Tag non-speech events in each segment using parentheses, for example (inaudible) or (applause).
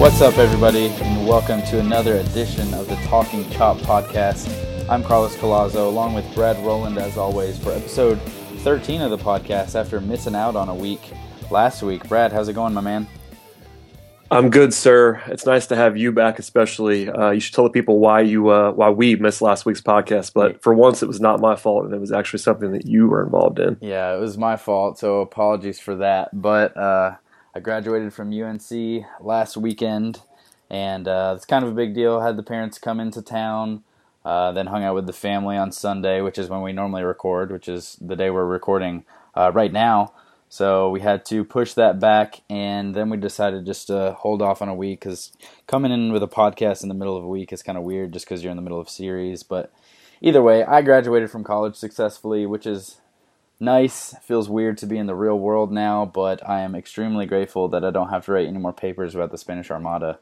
What's up, everybody, and welcome to another edition of the Talking Chop podcast. I'm Carlos Collazo, along with Brad Rowland, as always, for episode 13 of the podcast after missing out on a week last week. Brad, how's it going, my man? I'm good, sir. It's nice to have you back, especially. Uh, you should tell the people why you uh, why we missed last week's podcast. But for once, it was not my fault, and it was actually something that you were involved in. Yeah, it was my fault, so apologies for that. But uh, I graduated from UNC last weekend, and uh, it's kind of a big deal. Had the parents come into town, uh, then hung out with the family on Sunday, which is when we normally record, which is the day we're recording uh, right now. So we had to push that back, and then we decided just to hold off on a week because coming in with a podcast in the middle of a week is kind of weird just because you're in the middle of series. But either way, I graduated from college successfully, which is nice. Feels weird to be in the real world now, but I am extremely grateful that I don't have to write any more papers about the Spanish Armada.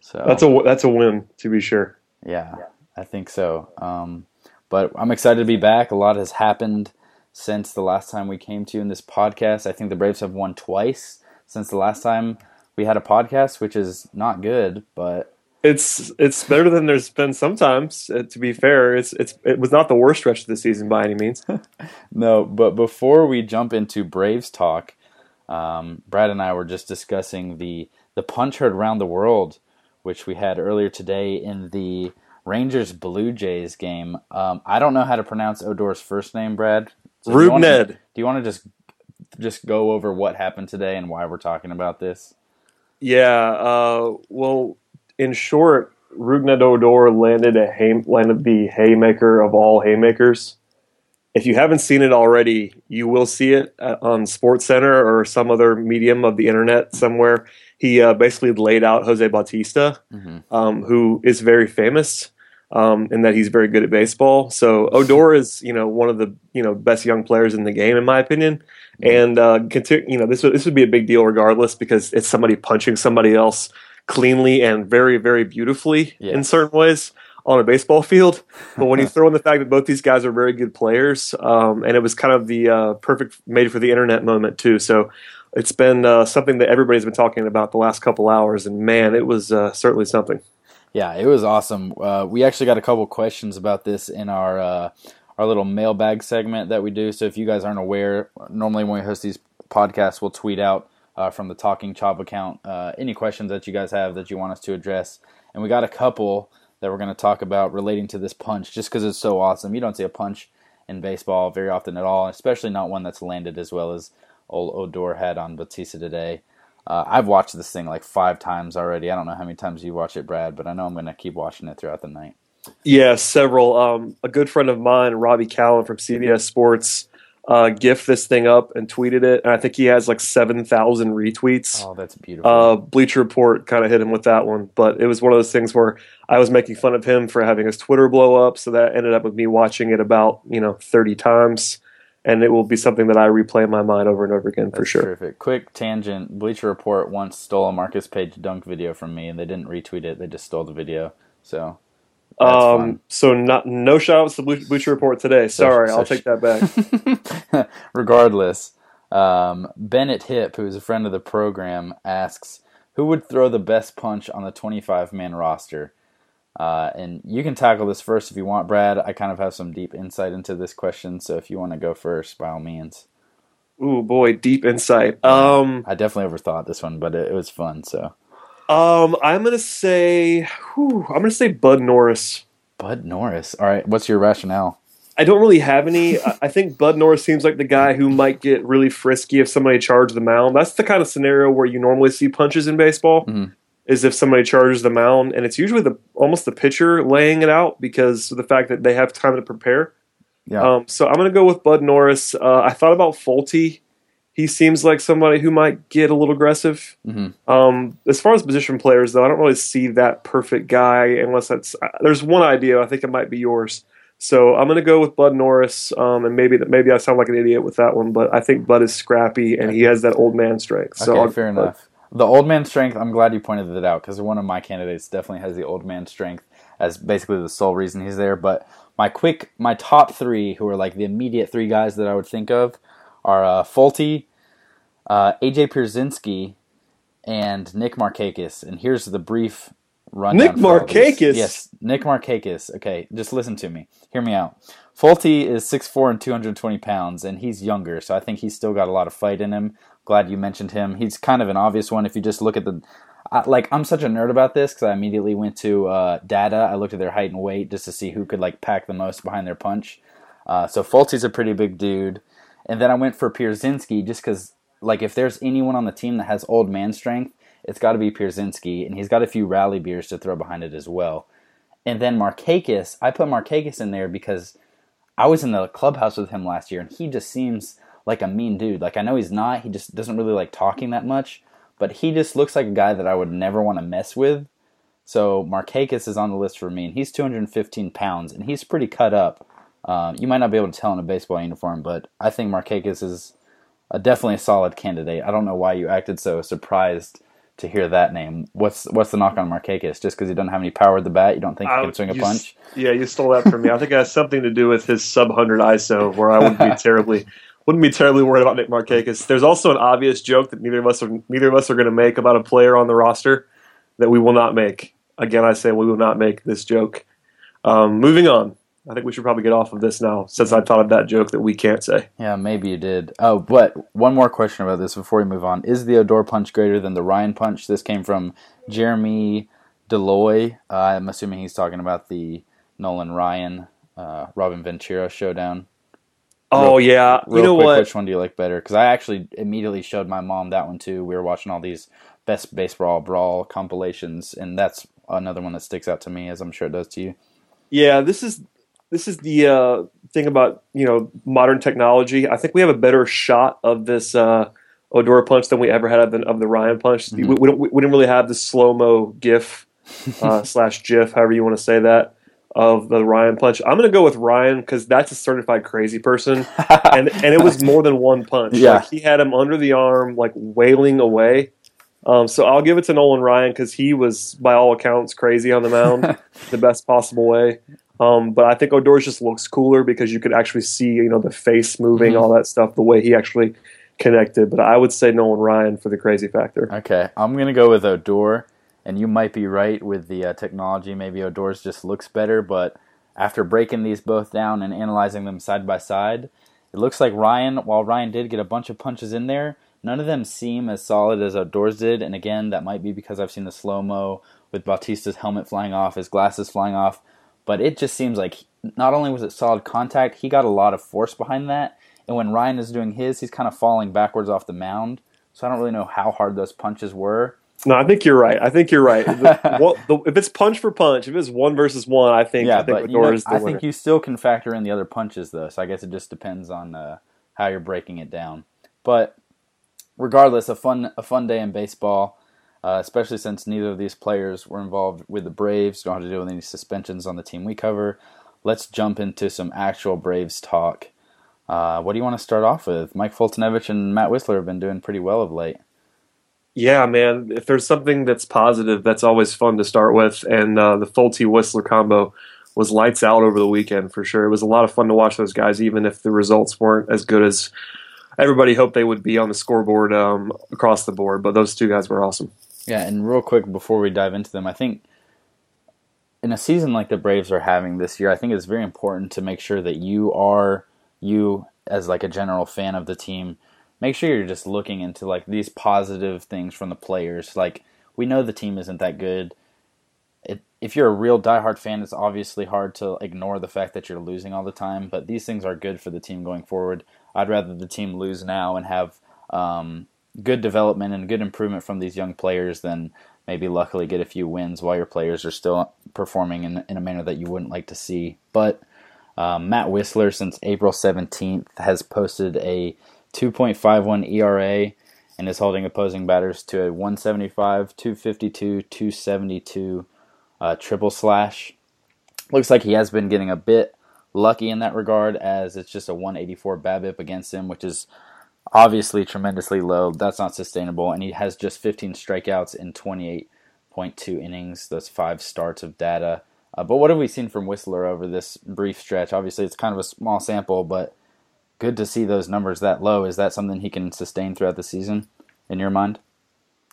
So That's a that's a win, to be sure. yeah, I think so. Um, but I'm excited to be back. A lot has happened since the last time we came to you in this podcast. I think the Braves have won twice since the last time we had a podcast, which is not good, but It's it's better than there's been sometimes. Uh, to be fair, it's it's it was not the worst stretch of the season by any means. (laughs) No, but before we jump into Braves talk, um, Brad and I were just discussing the the punch heard around the world, which we had earlier today in the Rangers Blue Jays game. Um, I don't know how to pronounce Odor's first name, Brad. So do you wanna- Do you want to just just go over what happened today and why we're talking about this? Yeah. Uh, well, in short, Rougned Odor landed a hay, landed the haymaker of all haymakers. If you haven't seen it already, you will see it uh, on Sports Center or some other medium of the internet somewhere. He uh, basically laid out Jose Bautista, um, who is very famous um, in that he's very good at baseball. So Odor is, you know, one of the you know best young players in the game, in my opinion. And uh, conti- you know, this would, this would be a big deal regardless because it's somebody punching somebody else cleanly and very very beautifully in certain ways on a baseball field. But when you (laughs) throw in the fact that both these guys are very good players, um, and it was kind of the uh, perfect made for the internet moment too. So it's been uh, something that everybody's been talking about the last couple hours, and man, it was uh, certainly something. Yeah, it was awesome. Uh, we actually got a couple questions about this in our uh, our little mailbag segment that we do. So if you guys aren't aware, normally when we host these podcasts, we'll tweet out uh, from the Talking Chop account uh, any questions that you guys have that you want us to address. And we got a couple that we're going to talk about relating to this punch, just because it's so awesome. You don't see a punch in baseball very often at all, especially not one that's landed as well as old Odor had on Bautista today. Uh, I've watched this thing like five times already. I don't know how many times you watch it, Brad, but I know I'm going to keep watching it throughout the night. Yeah, several. Um, a good friend of mine, Robby Kalland from CBS Sports, uh, gifted this thing up and tweeted it, and I think he has like seven thousand retweets. Oh, that's beautiful. Uh, Bleacher Report kind of hit him with that one, but it was one of those things where I was making fun of him for having his Twitter blow up, so that ended up with me watching it about you know thirty times, and it will be something that I replay in my mind over and over again for sure. Terrific. Quick tangent. Bleacher Report once stole a Marcus Paige dunk video from me, and they didn't retweet it. They just stole the video. So that's Um, so not no shout outs to Ble- Bleacher Report today. Sorry, so I'll take that back. (laughs) Regardless, um, Bennett Hip, who is a friend of the program, asks who would throw the best punch on the 25 man roster. Uh, and you can tackle this first if you want, Brad. I kind of have some deep insight into this question, so if you want to go first, by all means. Ooh boy, deep insight. Um, I definitely overthought this one, but it, it was fun. So um, I'm gonna say, whew, I'm gonna say Bud Norris. Bud Norris. All right, what's your rationale? I don't really have any. (laughs) I- think Bud Norris seems like the guy who might get really frisky if somebody charged the mound. That's the kind of scenario where you normally see punches in baseball. Mhm. Is if somebody charges the mound, and it's usually the almost the pitcher laying it out because of the fact that they have time to prepare. Yeah. Um, so I'm going to go with Bud Norris. Uh, I thought about Folty. He seems like somebody who might get a little aggressive. Mhm. Um, as far as position players, though, I don't really see that perfect guy unless that's. Uh, there's one idea. I think it might be yours. So I'm going to go with Bud Norris, um, and maybe that maybe I sound like an idiot with that one, but I think Bud is scrappy and he has that old man strength. So okay, I'll- fair Bud. enough. The old man strength. I'm glad you pointed that out because one of my candidates definitely has the old man strength as basically the sole reason he's there. But my quick, my top three, who are like the immediate three guys that I would think of, are uh, Folty, uh, AJ Pierzynski, and Nick Markakis. And here's the brief rundown. Nick. Markakis? Yes, Nick Markakis. Okay, just listen to me. Hear me out. Folty is 6'4 and 220 pounds, and he's younger, so I think he's still got a lot of fight in him. Glad you mentioned him. He's kind of an obvious one if you just look at the. I, like, I'm such a nerd about this because I immediately went to uh, data. I looked at their height and weight just to see who could like pack the most behind their punch. Uh, so Folty's a pretty big dude. And then I went for Pierzynski just because, like, if there's anyone on the team that has old man strength, it's got to be Pierzynski, and he's got a few rally beers to throw behind it as well. And then Markakis, I put Markakis in there because I was in the clubhouse with him last year, and he just seems like a mean dude. Like I know he's not; he just doesn't really like talking that much. But he just looks like a guy that I would never want to mess with. So Markakis is on the list for me, and he's 215 pounds, and he's pretty cut up. Um, you might not be able to tell in a baseball uniform, but I think Markakis is a, definitely a solid candidate. I don't know why you acted so surprised to hear that name. What's what's the knock on Markakis? Just because he doesn't have any power at the bat, you don't think he I- can swing a punch? Yeah, you stole that from me. I think it has something to do with his sub hundred ISO, where I wouldn't be (laughs) terribly wouldn't be terribly worried about Nick Markakis. There's also an obvious joke that neither of us are neither of us are going to make about a player on the roster that we will not make. Again, I say we will not make this joke. Um, moving on. I think we should probably get off of this now, since I thought of that joke that we can't say. Yeah, maybe you did. Oh, but one more question about this before we move on. Is the Odor punch greater than the Ryan punch? This came from Jeremy Deloy. Uh, I'm assuming he's talking about the Nolan Ryan, uh, Robin Ventura showdown. Oh yeah, Real you know quick, what? which one do you like better? Because I actually immediately showed my mom that one too. We were watching all these best baseball brawl compilations, and that's another one that sticks out to me, as I'm sure it does to you. Yeah, this is this is the uh, thing about you know modern technology. I think we have a better shot of this uh, Odora punch than we ever had of the, of the Ryan punch. We, we, don't, we didn't really have the slow mo GIF uh, (laughs) slash GIF, however you want to say that, of the Ryan punch. I'm gonna go with Ryan because that's a certified crazy person, (laughs) and and it was more than one punch. Yeah. Like, he had him under the arm, like wailing away. Um, so I'll give it to Nolan Ryan because he was, by all accounts, crazy on the mound, (laughs) the best possible way. Um, but I think Odor's just looks cooler because you could actually see, you know, the face moving, Mhm. all that stuff, the way he actually connected. But I would say Nolan Ryan for the crazy factor. Okay, I'm gonna go with Odor, and you might be right with the uh, technology. Maybe Odor's just looks better, but after breaking these both down and analyzing them side by side, it looks like Ryan. While Ryan did get a bunch of punches in there, none of them seem as solid as Odor's did. And again, that might be because I've seen the slow mo with Bautista's helmet flying off, his glasses flying off. But it just seems like not only was it solid contact, he got a lot of force behind that. And when Ryan is doing his, he's kind of falling backwards off the mound. So I don't really know how hard those punches were. No, I think you're right. I think you're right. The- (laughs) the- if it's punch for punch, if it's one versus one, I think yeah, I think but you know, is the I winner. think you still can factor in the other punches though. So I guess it just depends on uh, how you're breaking it down. But regardless, a fun a fun day in baseball, uh, especially since neither of these players were involved with the Braves. Don't have to deal with any suspensions on the team we cover. Let's jump into some actual Braves talk. Uh, what do you want to start off with? Mike Foltynewicz and Matt Wisler have been doing pretty well of late. Yeah, man. If there's something that's positive, that's always fun to start with. And uh, the Folty Wisler combo was lights out over the weekend for sure. It was a lot of fun to watch those guys, even if the results weren't as good as everybody hoped they would be on the scoreboard um, across the board. But those two guys were awesome. Yeah, and real quick before we dive into them, I think in a season like the Braves are having this year, I think it's very important to make sure that you are you as like a general fan of the team, make sure you're just looking into like these positive things from the players. Like we know the team isn't that good. it, if you're a real diehard fan, it's obviously hard to ignore the fact that you're losing all the time. But these things are good for the team going forward. I'd rather the team lose now and have um, good development and good improvement from these young players then maybe luckily get a few wins while your players are still performing in, in a manner that you wouldn't like to see. But um, Matt Wisler, since April 17th, has posted a 2.51 ERA and is holding opposing batters to a 175, 252, 272 uh, triple slash. Looks like he has been getting a bit lucky in that regard, as it's just a 184 BABIP against him, which is obviously tremendously low. That's not sustainable, and he has just 15 strikeouts in 28.2 innings. Those five starts of data. Uh, but what have we seen from Wisler over this brief stretch? Obviously, it's kind of a small sample, but good to see those numbers that low. Is that something he can sustain throughout the season, in your mind?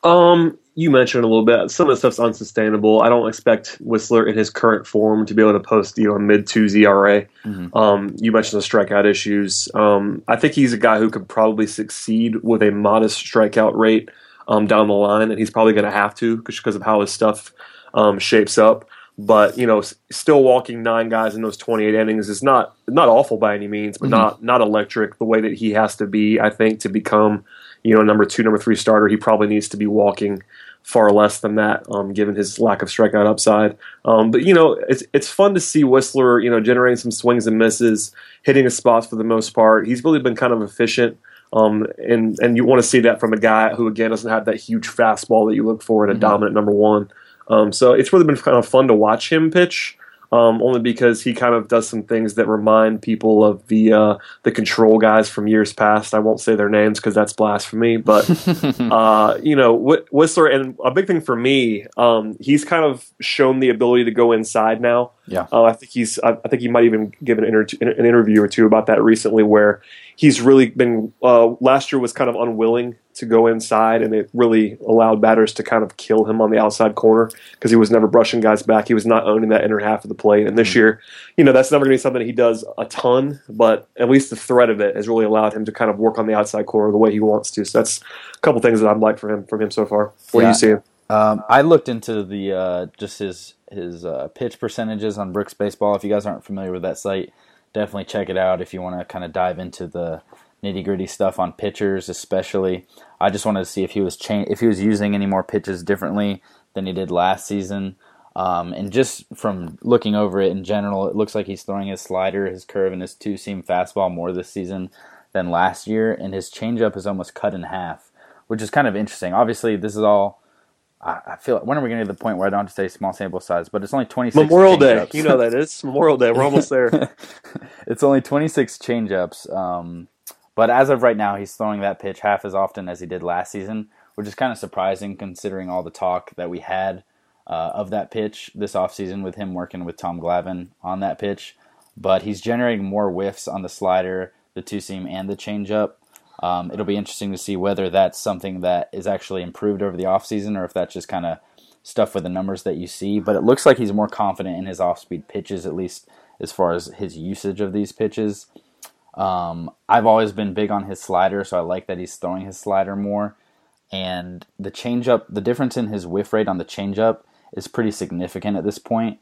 Um, you mentioned a little bit. Some of the stuff's unsustainable. I don't expect Wisler in his current form to be able to post you know a mid two ERA. Mm-hmm. Um, you mentioned the strikeout issues. Um, I think he's a guy who could probably succeed with a modest strikeout rate um, down the line, and he's probably going to have to because of how his stuff um, shapes up. But you know, still walking nine guys in those 28 innings is not not awful by any means, but mm-hmm. not not electric the way that he has to be. I think to become you know number two, number three starter, he probably needs to be walking far less than that, um, given his lack of strikeout upside. Um, but you know, it's it's fun to see Wisler, you know, generating some swings and misses, hitting his spots for the most part. He's really been kind of efficient. Um, and and you want to see that from a guy who again doesn't have that huge fastball that you look for in a mm-hmm. dominant number one. Um, so it's really been kind of fun to watch him pitch. Um, only because he kind of does some things that remind people of the uh, the control guys from years past. I won't say their names because that's blasphemy, but (laughs) uh, you know Wisler and a big thing for me, um, he's kind of shown the ability to go inside now. Yeah, uh, I think he's. I, I, think he might even give an, inter- an interview or two about that recently, where he's really been. Uh, last year was kind of unwilling to go inside, and it really allowed batters to kind of kill him on the outside corner because he was never brushing guys back. He was not owning that inner half of the plate. And this mm-hmm. year, you know, that's never going to be something he does a ton, but at least the threat of it has really allowed him to kind of work on the outside corner the way he wants to. So that's a couple things that I've liked from him from him so far. What yeah. do you see? Um, I looked into the uh, just his his uh, pitch percentages on Brooks Baseball. If you guys aren't familiar with that site, definitely check it out if you want to kind of dive into the nitty gritty stuff on pitchers, especially. I just wanted to see if he was cha- if he was using any more pitches differently than he did last season. Um, and just from looking over it in general, it looks like he's throwing his slider, his curve, and his two seam fastball more this season than last year. And his changeup is almost cut in half, which is kind of interesting. Obviously, this is all. I, feel like when are we going to get to the point where I don't have to say small sample size? But it's only twenty six. Memorial Day, you know that it's (laughs) Memorial Day. We're almost there. (laughs) it's only twenty six changeups. Um, but as of right now, he's throwing that pitch half as often as he did last season, which is kind of surprising considering all the talk that we had uh, of that pitch this offseason with him working with Tom Glavine on that pitch. But he's generating more whiffs on the slider, the two seam, and the changeup. Um, it'll be interesting to see whether that's something that is actually improved over the offseason or if that's just kind of stuff with the numbers that you see. But it looks like he's more confident in his off speed pitches, at least as far as his usage of these pitches. Um, I've always been big on his slider, so I like that he's throwing his slider more. And the changeup, the difference in his whiff rate on the changeup is pretty significant at this point.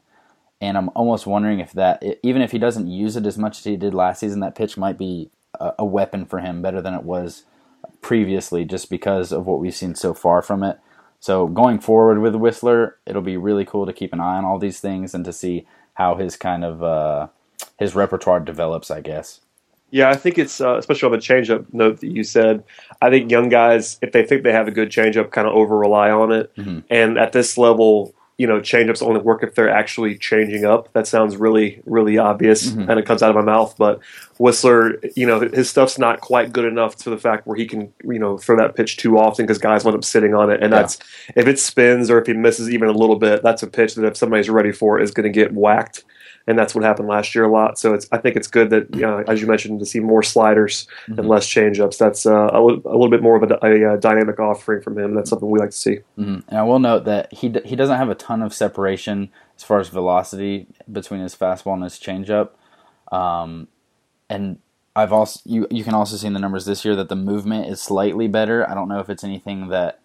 And I'm almost wondering if that, even if he doesn't use it as much as he did last season, that pitch might be a, a weapon for him better than it was previously, just because of what we've seen so far from it. So going forward with Wisler, it'll be really cool to keep an eye on all these things and to see how his kind of uh, his repertoire develops, I guess. Yeah, I think it's uh, especially on the changeup note that you said. I think young guys, if they think they have a good changeup, kind of over rely on it. Mm-hmm. And at this level, you know, changeups only work if they're actually changing up. That sounds really, really obvious, mm-hmm. and it comes out of my mouth. But Wisler, you know, his stuff's not quite good enough to the fact where he can, you know, throw that pitch too often because guys wind up sitting on it. And yeah. that's if it spins or if he misses even a little bit, that's a pitch that if somebody's ready for is going to get whacked and that's what happened last year a lot. So it's I think it's good that know, as you mentioned to see more sliders mm-hmm. and less changeups. That's uh, a, little, a, little bit more of a, a, a, dynamic offering from him. That's something we like to see. Mm-hmm. And I will note that he d- he doesn't have a ton of separation as far as velocity between his fastball and his changeup. Um, and I've also you you can also see in the numbers this year that the movement is slightly better. I don't know if it's anything that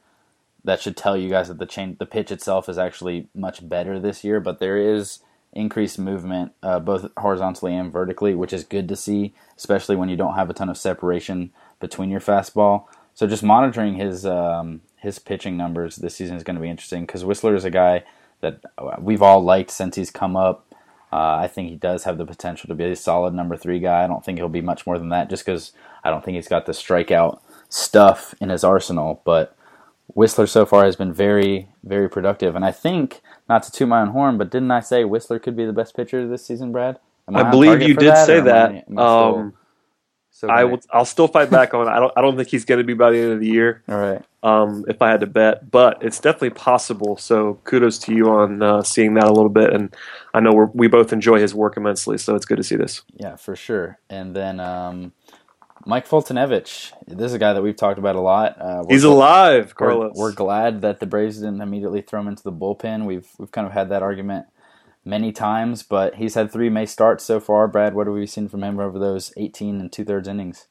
that should tell you guys that the chain, the pitch itself is actually much better this year. But there is increased movement, uh, both horizontally and vertically, which is good to see, especially when you don't have a ton of separation between your fastball. So just monitoring his um, his pitching numbers this season is going to be interesting because Wisler is a guy that we've all liked since he's come up. Uh, I think he does have the potential to be a solid number three guy. I don't think he'll be much more than that just because I don't think he's got the strikeout stuff in his arsenal. But Wisler so far has been very, very productive. And I think, not to toot my own horn, but didn't I say Wisler could be the best pitcher this season, Brad? I, I believe you did that, say that. Am I, am I um, so I will. I'll still fight back on. I don't. I don't think he's going to be by the end of the year. All right. Um, if I had to bet, but it's definitely possible. So kudos to you on uh, seeing that a little bit, and I know we we both enjoy his work immensely. So it's good to see this. Yeah, for sure. And then um, Mike Foltynewicz. This is a guy that we've talked about a lot. Uh, he's alive, Carlos. We're, we're glad that the Braves didn't immediately throw him into the bullpen. We've we've kind of had that argument many times, but he's had three May starts so far. Brad, what have we seen from him over those 18 and two thirds innings?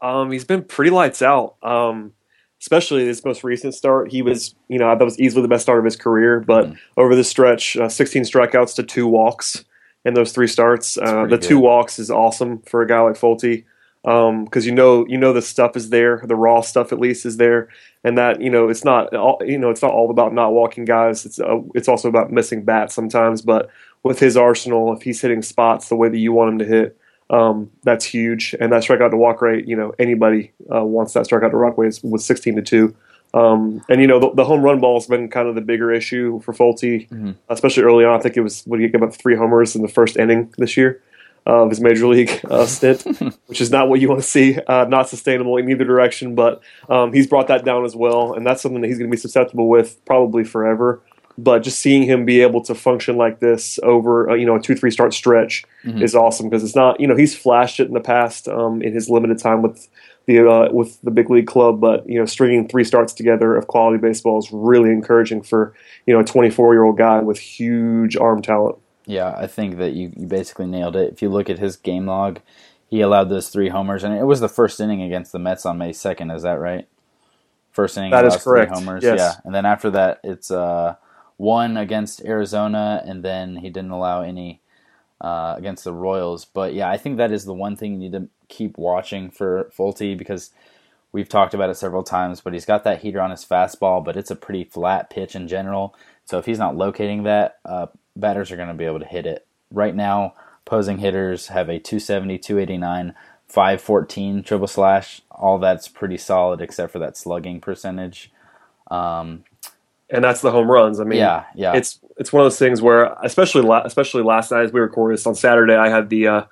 Um, he's been pretty lights out. Um, especially this most recent start, he was, you know, that was easily the best start of his career. But mm-hmm. over the stretch, uh, 16 strikeouts to two walks in those three starts. Uh, the good. two walks is awesome for a guy like Folty because um, you know you know the stuff is there, the raw stuff at least is there, and that you know it's not all, you know it's not all about not walking guys. It's uh, it's also about missing bats sometimes. But with his arsenal, if he's hitting spots the way that you want him to hit, um, that's huge. And that strikeout to walk rate, you know, anybody uh, wants that strikeout to walk rate with 16 to two. Um, and you know the, the, home run ball has been kind of the bigger issue for Folty, mm-hmm. especially early on. I think it was when he gave up three homers in the first inning this year of his major league uh, (laughs) stint, which is not what you want to see. Uh, not sustainable in either direction, but um, he's brought that down as well, and that's something that he's going to be susceptible with probably forever. But just seeing him be able to function like this over uh, you know a two three start stretch mm-hmm. is awesome because it's not you know he's flashed it in the past um, in his limited time with the uh, with the big league club, but you know stringing three starts together of quality baseball is really encouraging for you know a 24 year old guy with huge arm talent. Yeah, I think that you, you basically nailed it. If you look at his game log, he allowed those three homers, and it was the first inning against the Mets on May second. Is that right? First inning, that is correct. Three homers, yes. yeah, and then after that, it's uh, one against Arizona, and then he didn't allow any uh, against the Royals. But yeah, I think that is the one thing you need to keep watching for Folty because we've talked about it several times. But he's got that heater on his fastball, but it's a pretty flat pitch in general. So if he's not locating that, uh, batters are going to be able to hit it. Right now, opposing hitters have a 270, 289, 514 triple slash. All that's pretty solid except for that slugging percentage. Um, and that's the home runs. I mean, yeah, yeah. It's it's one of those things where, especially la- especially last night as we recorded this on Saturday, I had the uh,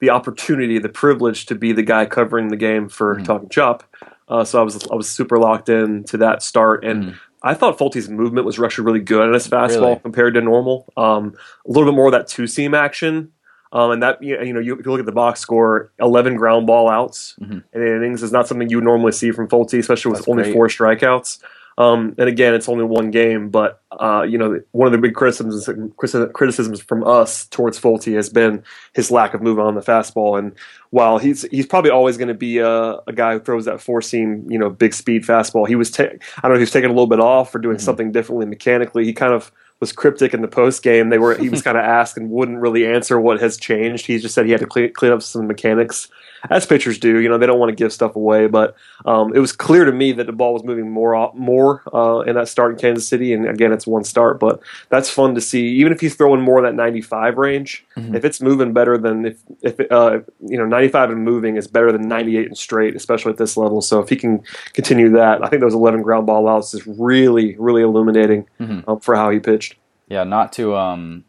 the opportunity, the privilege to be the guy covering the game for mm-hmm. Talking Chop. Uh, so I was I was super locked in to that start, and mm-hmm. I thought Folty's movement was actually really good on his fastball really? compared to normal. Um, a little bit more of that two seam action. Um, and that you know, you, if you look at the box score, eleven ground ball outs mm-hmm. in innings is not something you would normally see from Folty, especially with That's only great. four strikeouts. Um, and again, it's only one game, but uh, you know, one of the big criticisms criticisms from us towards Folty has been his lack of movement on the fastball. And while he's he's probably always going to be a, a, guy who throws that four seam, you know, big speed fastball, he was ta- I don't know if he was taking a little bit off or doing mm-hmm. something differently mechanically. He kind of was cryptic in the post game. They were he was (laughs) kind of asked and wouldn't really answer what has changed. He just said he had to clean, clean up some mechanics, as pitchers do. You know, they don't want to give stuff away, but um, it was clear to me that the ball was moving more more uh, in that start in Kansas City. And again, it's one start, but that's fun to see. Even if he's throwing more in that 95 range, mm-hmm. if it's moving better than if if it, uh, you know 95 and moving is better than 98 and straight, especially at this level. So if he can continue that, I think those 11 ground ball outs is really really illuminating mm-hmm. um, for how he pitched. Yeah, not to um,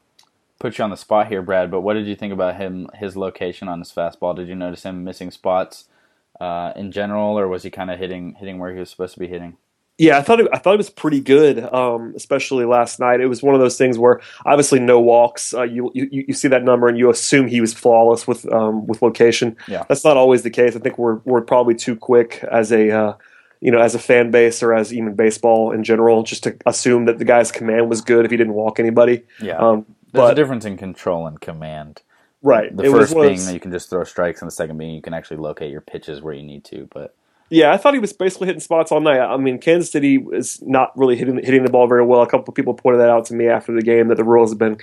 put you on the spot here, Brad, but what did you think about him, his location on his fastball? Did you notice him missing spots uh, in general, or was he kind of hitting hitting where he was supposed to be hitting? Yeah, I thought it, I thought it was pretty good, um, especially last night. It was one of those things where obviously no walks. Uh, you, you you see that number and you assume he was flawless with um, with location. Yeah, that's not always the case. I think we're we're probably too quick as a uh, you know, as a fan base or as even baseball in general, just to assume that the guy's command was good if he didn't walk anybody. Yeah. Um, There's but, a difference in control and command. Right. The it first being that you can just throw strikes, and the second being you can actually locate your pitches where you need to. But Yeah, I thought he was basically hitting spots all night. I mean, Kansas City is not really hitting hitting the ball very well. A couple of people pointed that out to me after the game that the Royals have been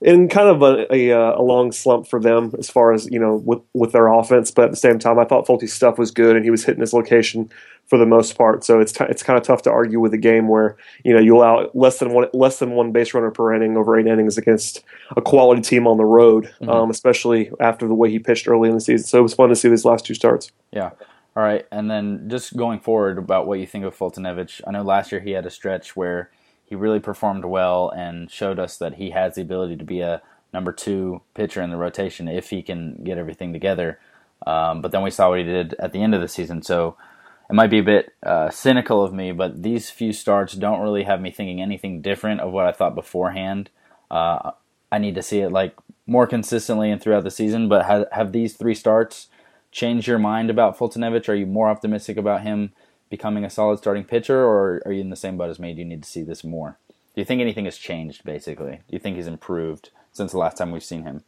in kind of a, a, uh, a, long slump for them as far as you know with with their offense. But at the same time, I thought Folty's stuff was good, and he was hitting his location for the most part. So it's t- it's kind of tough to argue with a game where you know you allow less than one less than one base runner per inning over eight innings against a quality team on the road, mm-hmm. um, especially after the way he pitched early in the season. So it was fun to see these last two starts. Yeah. All right, and then just going forward about what you think of Foltynewicz. I know last year he had a stretch where he really performed well and showed us that he has the ability to be a number two pitcher in the rotation if he can get everything together. Um, but then we saw what he did at the end of the season. So it might be a bit uh, cynical of me, but these few starts don't really have me thinking anything different of what I thought beforehand. Uh, I need to see it like more consistently and throughout the season. But have, have these three starts changed your mind about Foltynewicz? Are you more optimistic about him becoming a solid starting pitcher, or are you in the same boat as me? Do you need to see this more? Do you think anything has changed? Basically, do you think he's improved since the last time we've seen him?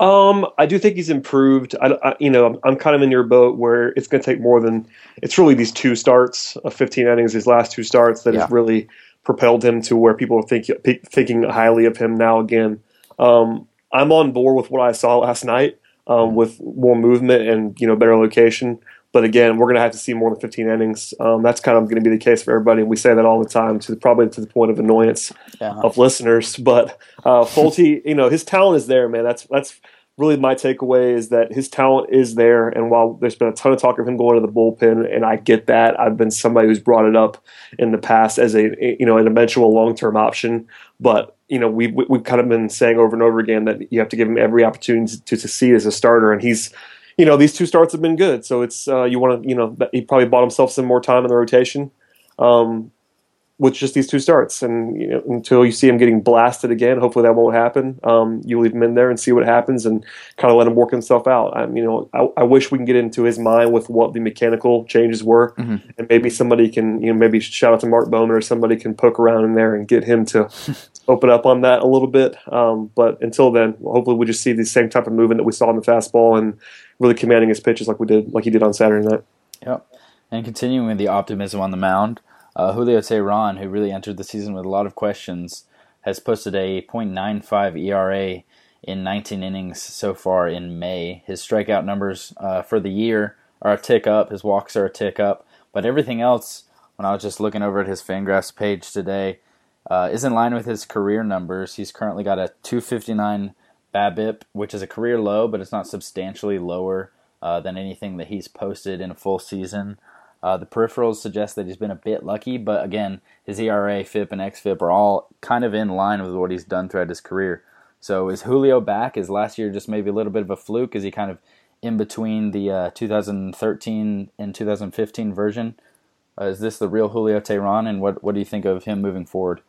Um, I do think he's improved. I, I you know, I'm, I'm, kind of in your boat where it's going to take more than it's really these two starts of 15 innings, his last two starts that yeah. has really propelled him to where people are think, thinking highly of him now again. Um, I'm on board with what I saw last night um, mm-hmm. with more movement and you know better location. But again, we're going to have to see more than 15 innings. Um, that's kind of going to be the case for everybody, and we say that all the time, to probably to the point of annoyance yeah. of listeners. But uh, Folty, you know, his talent is there, man. That's that's really my takeaway is that his talent is there. And while there's been a ton of talk of him going to the bullpen, and I get that, I've been somebody who's brought it up in the past as a you know an eventual long term option. But you know, we we've kind of been saying over and over again that you have to give him every opportunity to succeed as a starter, and he's you know, these two starts have been good. So it's uh, you want to, you know, he probably bought himself some more time in the rotation um, with just these two starts. And you know, until you see him getting blasted again, hopefully that won't happen. Um, you leave him in there and see what happens, and kind of let him work himself out. I, you know, I, I, wish we can get into his mind with what the mechanical changes were, mm-hmm. and maybe somebody can, you know, maybe shout out to Mark Bowman or somebody can poke around in there and get him to (laughs) open up on that a little bit. Um, but until then, hopefully we just see the same type of movement that we saw in the fastball and really commanding his pitches like we did, like he did on Saturday night. Yep. And continuing with the optimism on the mound, uh, Julio Teheran, who really entered the season with a lot of questions, has posted a .95 ERA in 19 innings so far in May. His strikeout numbers uh, for the year are a tick up. His walks are a tick up, but everything else, when I was just looking over at his Fangraphs page today, uh, is in line with his career numbers. He's currently got a 259 BABIP, which is a career low, but it's not substantially lower uh, than anything that he's posted in a full season. Uh, the peripherals suggest that he's been a bit lucky, but again, his ERA, FIP, and XFIP are all kind of in line with what he's done throughout his career. So is Julio back? Is last year just maybe a little bit of a fluke? Is he kind of in between the uh, 2013 and 2015 version? Uh, is this the real Julio Teheran, and what what do you think of him moving forward?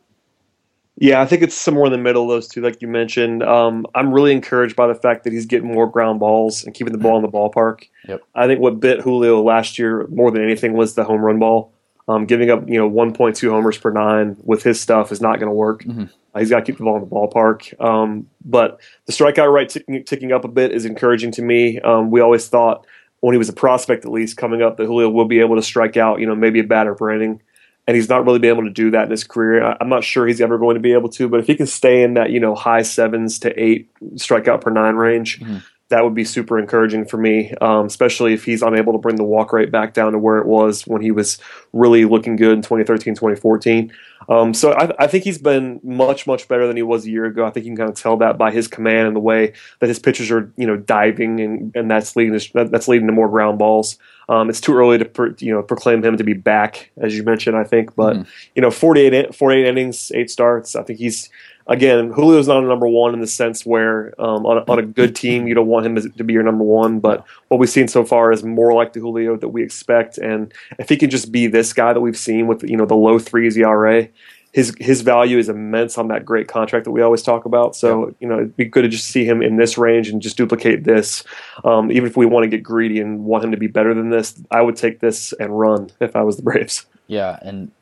Yeah, I think it's somewhere in the middle of those two, like you mentioned. Um, I'm really encouraged by the fact that he's getting more ground balls and keeping the ball in the ballpark. Yep. I think what bit Julio last year more than anything was the home run ball. Um, giving up, you know, 1.2 homers per nine with his stuff is not going to work. Mm-hmm. Uh, he's got to keep the ball in the ballpark. Um, but the strikeout rate ticking, ticking, up a bit is encouraging to me. Um, we always thought when he was a prospect, at least coming up, that Julio will be able to strike out, you know, maybe a batter per inning and he's not really been able to do that in his career. I'm not sure he's ever going to be able to, but if he can stay in that you know high sevens to eight strikeout per nine range, mm-hmm. That would be super encouraging for me. Um, especially if he's unable to bring the walk rate back down to where it was when he was really looking good in 2013, 2014. Um, so I, I, think he's been much, much better than he was a year ago. I think you can kind of tell that by his command and the way that his pitchers are, you know, diving, and, and that's leading to, that's leading to more ground balls. Um, it's too early to you know proclaim him to be back, as you mentioned. I think, but mm-hmm. you know, 48, 48 innings, eight starts. I think he's again Julio's not a number one in the sense where um, on, a, on a good team you don't want him to be your number one. But what we've seen so far is more like the Julio that we expect, and if he can just be this guy that we've seen with you know the low threes ERA, his his value is immense on that great contract that we always talk about. So you know, it'd be good to just see him in this range and just duplicate this. Um, even if we want to get greedy and want him to be better than this, I would take this and run if I was the Braves. Yeah, and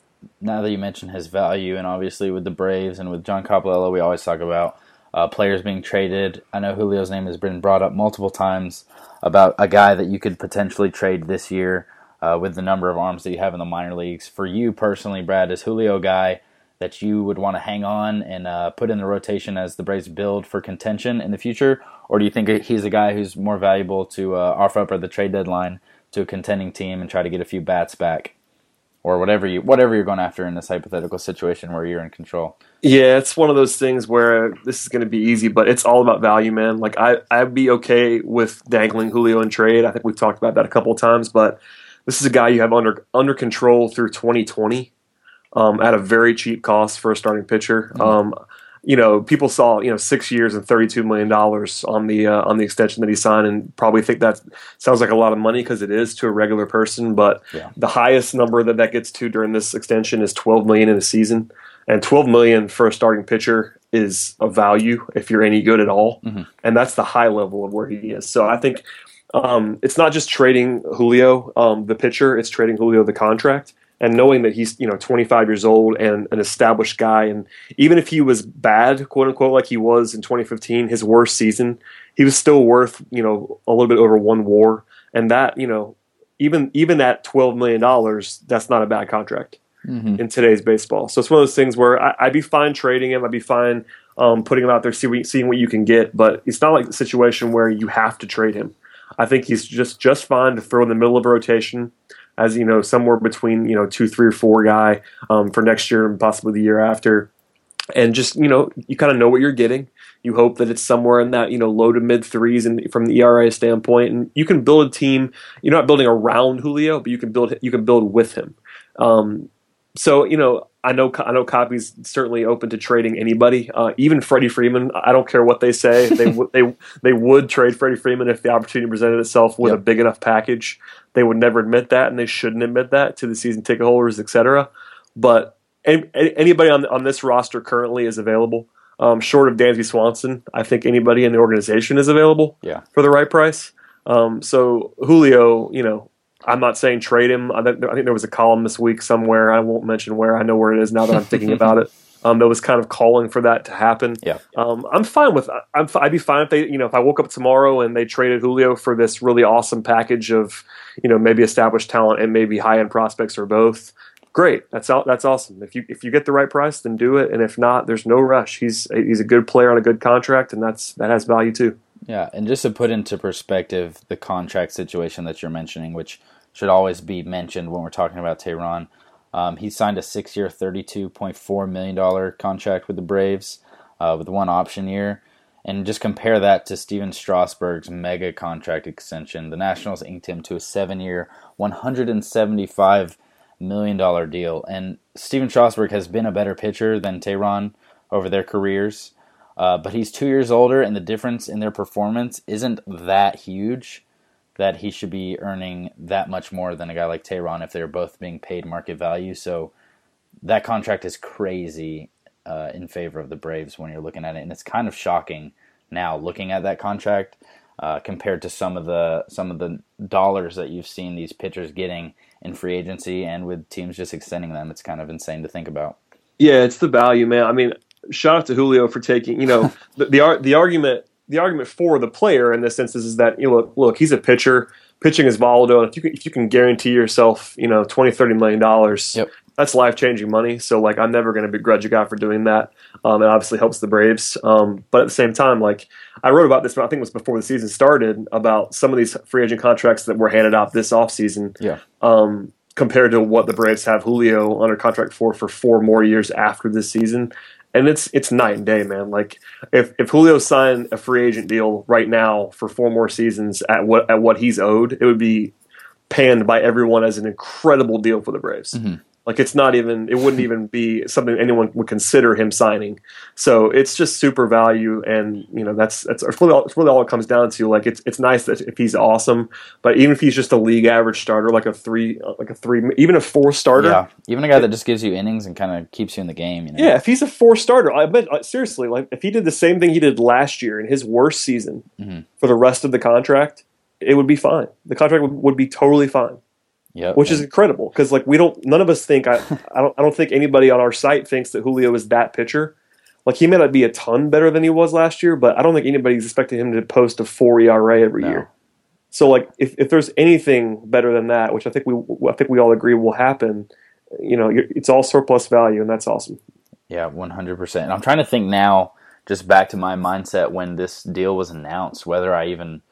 now that you mentioned his value, and obviously with the Braves and with John Coppolella, we always talk about uh, players being traded. I know Julio's name has been brought up multiple times about a guy that you could potentially trade this year. uh, with the number of arms that you have in the minor leagues. For you personally, Brad, is Julio a guy that you would want to hang on and uh, put in the rotation as the Braves build for contention in the future, or do you think he's a guy who's more valuable to uh, offer up at the trade deadline to a contending team and try to get a few bats back? Or whatever you whatever you're going after in this hypothetical situation where you're in control. Yeah, it's one of those things where this is going to be easy, but it's all about value, man. Like I I'd be okay with dangling Julio in trade. I think we've talked about that a couple of times, but this is a guy you have under under control through 2020 um, at a very cheap cost for a starting pitcher. Mm-hmm. Um, you know, people saw you know six years and thirty two million dollars on the uh, on the extension that he signed, and probably think that sounds like a lot of money because it is to a regular person. But yeah. the highest number that that gets to during this extension is twelve million in a season, and twelve million for a starting pitcher is a value if you're any good at all, mm-hmm. and that's the high level of where he is. So I think um, it's not just trading Julio, um, the pitcher; it's trading Julio the contract and knowing that he's you know 25 years old and an established guy and even if he was bad quote unquote like he was in 2015 his worst season he was still worth you know a little bit over one war. And that you know even even at 12 million dollars that's not a bad contract mm-hmm. in today's baseball. So it's one of those things where I, would be fine trading him. I'd be fine um, putting him out there see what, seeing what you can get. But it's not like the situation where you have to trade him. I think he's just just fine to throw in the middle of a rotation as you know somewhere between you know two, three, or four guy um, for next year and possibly the year after. And just you know, you kind of know what you're getting. You hope that it's somewhere in that you know low to mid threes, and from the ERA standpoint, and you can build a team. You're not building around Julio, but you can build you can build with him. Um, so you know, I know I know Coppy's certainly open to trading anybody, uh, even Freddie Freeman. I don't care what they say. (laughs) They w- they they would trade Freddie Freeman if the opportunity presented itself with yep. a big enough package. They would never admit that, and they shouldn't admit that to the season ticket holders, etc. But any, anybody on on this roster currently is available. Um, short of Dansby Swanson, I think anybody in the organization is available. Yeah. for the right price. Um, so Julio, you know, I'm not saying trade him. I think, I think there was a column this week somewhere. I won't mention where. I know where it is now that I'm thinking about it. (laughs) Um, that was kind of calling for that to happen. Yeah. Um, I'm fine with. I'm. I'd be fine if they. You know, if I woke up tomorrow and they traded Julio for this really awesome package of, you know, maybe established talent and maybe high end prospects or both. Great. That's all. that's awesome. If you if you get the right price, then do it. And if not, there's no rush. He's he's a good player on a good contract, and that's that has value too. Yeah, and just to put into perspective the contract situation that you're mentioning, which should always be mentioned when we're talking about Teheran. Um, he signed a six-year, $32.4 million contract with the Braves uh, with one option year. And just compare that to Stephen Strasburg's mega contract extension. The Nationals inked him to a seven-year, $175 million deal. And Stephen Strasburg has been a better pitcher than Teheran over their careers. Uh, but he's two years older, and the difference in their performance isn't that huge that he should be earning that much more than a guy like Teheran if they're both being paid market value. So that contract is crazy uh, in favor of the Braves when you're looking at it, and it's kind of shocking now looking at that contract uh, compared to some of the some of the dollars that you've seen these pitchers getting in free agency and with teams just extending them. It's kind of insane to think about. Yeah, it's the value, man. I mean, shout out to Julio for taking. You know, (laughs) the the, the argument the argument for the player in this instance is that you know, look, look, he's a pitcher. Pitching is volatile. If you can, if you can guarantee yourself, you know, 20 30 million dollars, yep. that's life changing money. So like, I'm never going to begrudge a guy for doing that. Um, it obviously helps the Braves. Um, but at the same time, like I wrote about this, I think it was before the season started, about some of these free agent contracts that were handed out this offseason. Yeah. Um, compared to what the Braves have Julio under contract for for four more years after this season and it's it's night and day, man. Like if if Julio signed a free agent deal right now for four more seasons at what at what he's owed, it would be panned by everyone as an incredible deal for the Braves. Mm-hmm. Like it's not even it wouldn't even be something anyone would consider him signing. So it's just super value, and you know that's that's really all, really all it comes down to. Like it's it's nice that if he's awesome, but even if he's just a league average starter, like a three, like a three, even a four starter, yeah, even a guy that just gives you innings and kind of keeps you in the game. You know? Yeah, if he's a four starter, I bet seriously, like if he did the same thing he did last year in his worst season mm-hmm. for the rest of the contract, it would be fine. The contract would, would be totally fine. Yeah, which is incredible because like we don't, none of us think I, (laughs) I don't, I don't think anybody on our site thinks that Julio is that pitcher. Like he may not be a ton better than he was last year, but I don't think anybody's expecting him to post a four ERA every no. year. So like if, if there's anything better than that, which I think we I think we all agree will happen, you know, it's all surplus value, and that's awesome. Yeah, one hundred percent. And I'm trying to think now, just back to my mindset when this deal was announced, whether I even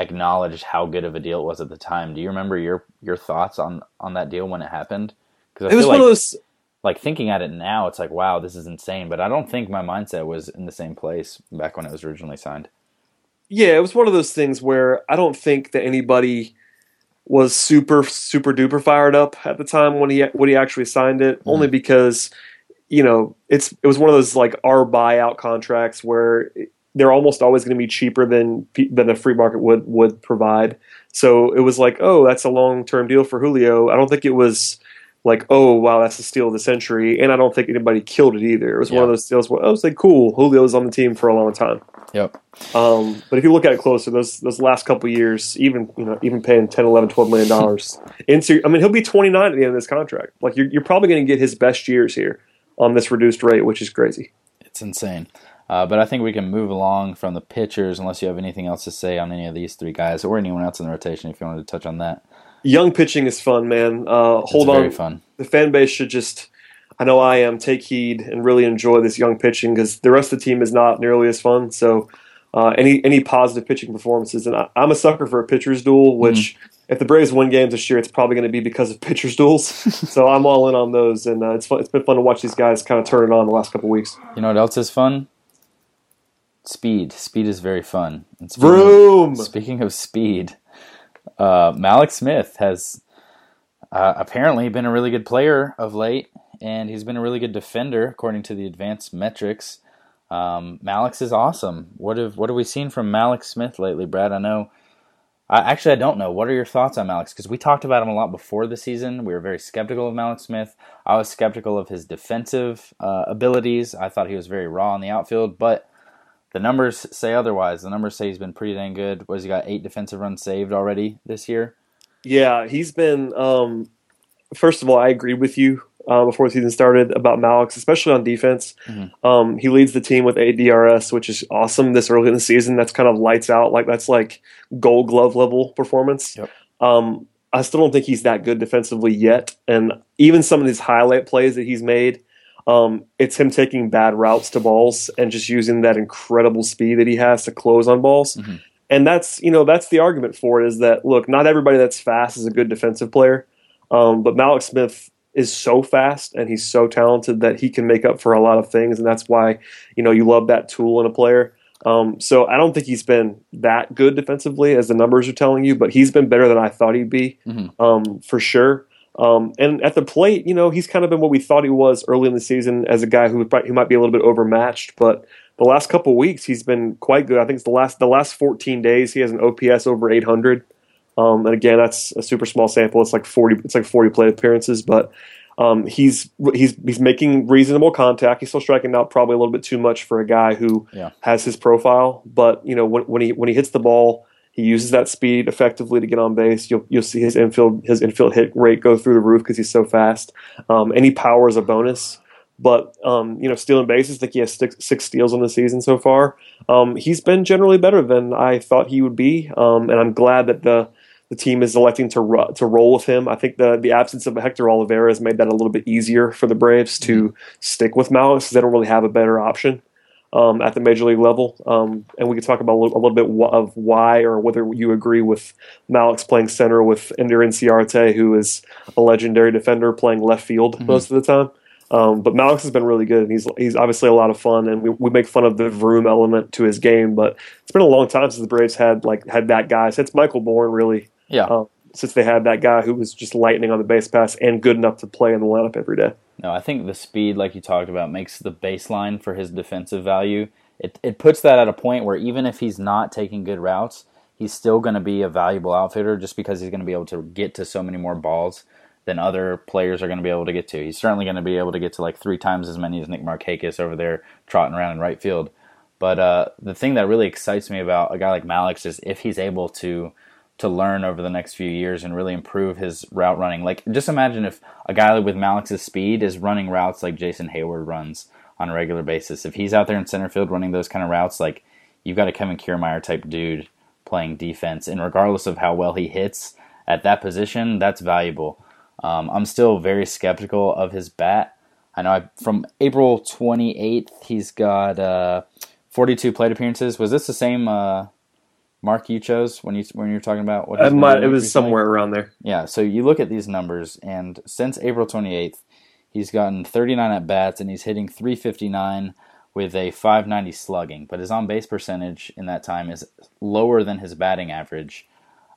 acknowledged how good of a deal it was at the time. Do you remember your your thoughts on on that deal when it happened? Because it was like, one of those. Like thinking at it now, it's like, wow, this is insane. But I don't think my mindset was in the same place back when it was originally signed. Yeah, it was one of those things where I don't think that anybody was super super duper fired up at the time when he when he actually signed it. Mm-hmm. Only because you know it's it was one of those like our buyout contracts where they're almost always going to be cheaper than than the free market would would provide. So it was like, oh, that's a long term deal for Julio. I don't think it was like, oh wow, that's the steal of the century, and I don't think anybody killed it either. It was yeah. one of those deals where I was like, cool, Julio's on the team for a long time. Yep. Um, but if you look at it closer, those those last couple years, even you know, even paying 10, 11, 12 million dollars (laughs) into, I mean, he'll be twenty nine at the end of this contract. Like you're you're probably going to get his best years here on this reduced rate, which is crazy. It's insane. Uh, but I think we can move along from the pitchers unless you have anything else to say on any of these three guys or anyone else in the rotation if you wanted to touch on that. Young pitching is fun, man. Uh, hold it's on. fun. The fan base should just, I know I am, take heed and really enjoy this young pitching because the rest of the team is not nearly as fun. So uh, any any positive pitching performances, and I, am a sucker for a pitcher's duel, which. Mm-hmm if the Braves win games this year, it's probably going to be because of pitchers duels. (laughs) so I'm all in on those, and uh, it's fun, it's been fun to watch these guys kind of turn it on the last couple weeks. You know what else is fun? Speed. Speed is very fun. And speaking Vroom. Speaking of speed, uh, Mallex Smith has uh, apparently been a really good player of late, and he's been a really good defender according to the advanced metrics. Um, Mallex is awesome. What have what have we seen from Mallex Smith lately, Brad? I know I, actually, I don't know. What are your thoughts on Mallex? Because we talked about him a lot before the season. We were very skeptical of Mallex Smith. I was skeptical of his defensive uh, abilities. I thought he was very raw in the outfield, but the numbers say otherwise. The numbers say he's been pretty dang good. Was he got eight defensive runs saved already this year? Yeah, he's been. Um, first of all, I agree with you uh, before the season started about Mallex, especially on defense. Mm-hmm. Um, he leads the team with eight DRS, which is awesome this early in the season. That's kind of lights out. Like that's like Gold Glove level performance. Yep. Um, I still don't think he's that good defensively yet, and even some of these highlight plays that he's made. Um, it's him taking bad routes to balls and just using that incredible speed that he has to close on balls. Mm-hmm. And that's you know that's the argument for it is that look, not everybody that's fast is a good defensive player, um, but Mallex Smith is so fast and he's so talented that he can make up for a lot of things, and that's why you know you love that tool in a player. Um, so I don't think he's been that good defensively as the numbers are telling you, but he's been better than I thought he'd be mm-hmm. um, for sure. Um, and at the plate, you know, he's kind of been what we thought he was early in the season as a guy who who might be a little bit overmatched, but the last couple weeks he's been quite good. I think it's the last the last 14 days he has an OPS over 800. Um, and again, that's a super small sample. It's like 40. It's like 40 plate appearances, but um, he's he's he's making reasonable contact. He's still striking out probably a little bit too much for a guy who yeah. has his profile. But you know when, when he when he hits the ball, he uses that speed effectively to get on base. You'll you'll see his infield his infield hit rate go through the roof because he's so fast. Um, any power is a bonus. But um, you know, stealing bases, I think he has six, six steals on the season so far. Um, he's been generally better than I thought he would be, um, and I'm glad that the the team is electing to ro- to roll with him. I think the the absence of Hector Olivera has made that a little bit easier for the Braves to mm-hmm. stick with Mallex because they don't really have a better option um, at the major league level. Um, and we could talk about a little, a little, bit of why or whether you agree with Mallex playing center with Ender Inciarte, who is a legendary defender playing left field mm-hmm. most of the time. Um, but Mallex has been really good, and he's he's obviously a lot of fun. And we, we make fun of the vroom element to his game, but it's been a long time since the Braves had like had that guy. Since Michael Bourn, really, yeah. Um, since they had that guy who was just lightning on the base pass and good enough to play in the lineup every day. No, I think the speed, like you talked about, makes the baseline for his defensive value. It it puts that at a point where even if he's not taking good routes, he's still going to be a valuable outfitter just because he's going to be able to get to so many more balls than other players are going to be able to get to. He's certainly going to be able to get to like three times as many as Nick Markakis over there trotting around in right field. But uh, the thing that really excites me about a guy like Mallex is if he's able to to learn over the next few years and really improve his route running. Like, just imagine if a guy with Mallex's speed is running routes like Jason Heyward runs on a regular basis. If he's out there in center field running those kind of routes, like you've got a Kevin Kiermaier type dude playing defense, and regardless of how well he hits at that position, that's valuable. Um, I'm still very skeptical of his bat. I know I, from April 28th, he's got uh, 42 plate appearances. Was this the same uh, mark you chose when you when you were talking about what? It, might, it was somewhere around there. Yeah, so you look at these numbers, and since April 28th, he's gotten 39 at bats, and he's hitting 359 with a 590 slugging. But his on base percentage in that time is lower than his batting average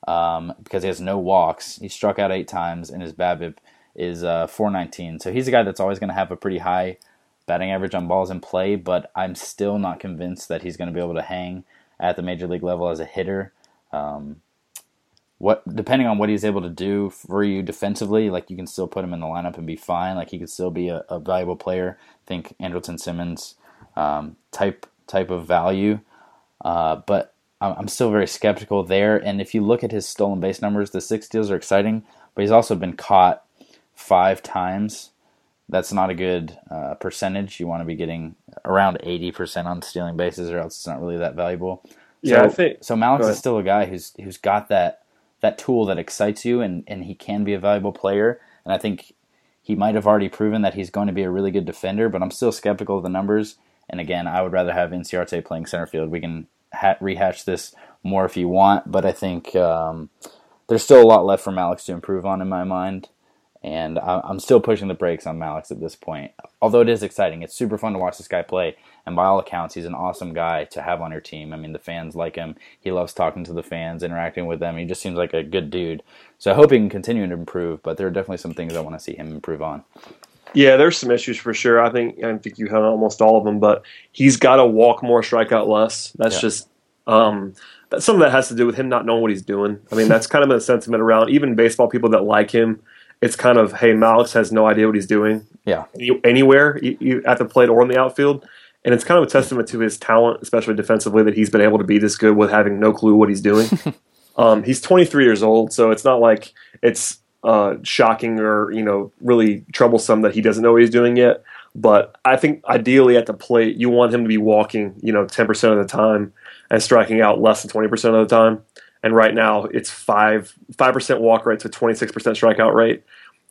um, because he has no walks. He struck out eight times, and his BABIP is uh, 419. So he's a guy that's always going to have a pretty high batting average on balls in play, but I'm still not convinced that he's going to be able to hang at the major league level as a hitter. Um, what depending on what he's able to do for you defensively, like you can still put him in the lineup and be fine. Like he could still be a, a valuable player. think Andrelton Simmons um, type type of value, uh, but I'm I'm still very skeptical there. And if you look at his stolen base numbers, the six steals are exciting, but he's also been caught five times. That's not a good uh, percentage. You want to be getting around 80% on stealing bases, or else it's not really that valuable. Yeah, so, I think- so. Mallex is still a guy who's who's got that that tool that excites you, and and he can be a valuable player. And I think he might have already proven that he's going to be a really good defender. But I'm still skeptical of the numbers. And again, I would rather have Inciarte playing center field. We can ha- rehash this more if you want, but I think um, there's still a lot left for Mallex to improve on in my mind. And I- I'm still pushing the brakes on Mallex at this point. Although it is exciting, it's super fun to watch this guy play. And by all accounts, he's an awesome guy to have on your team. I mean, the fans like him. He loves talking to the fans, interacting with them. He just seems like a good dude. So I hope he can continue to improve. But there are definitely some things I want to see him improve on. Yeah, there's some issues for sure. I think I think you hit on almost all of them, but he's got to walk more, strike out less. That's Yeah. just um, that some of that has to do with him not knowing what he's doing. I mean, that's kind of a sentiment around even baseball people that like him. It's kind of hey, Mallex has no idea what he's doing Yeah, any- anywhere at the plate or in the outfield, and it's kind of a testament to his talent, especially defensively, that he's been able to be this good with having no clue what he's doing. (laughs) um, he's 23 years old, so it's not like it's uh, shocking or you know really troublesome that he doesn't know what he's doing yet. But I think ideally at the plate, you want him to be walking, you know, 10% of the time and striking out less than 20% of the time. And right now, it's five five percent walk rate to 26% strikeout rate,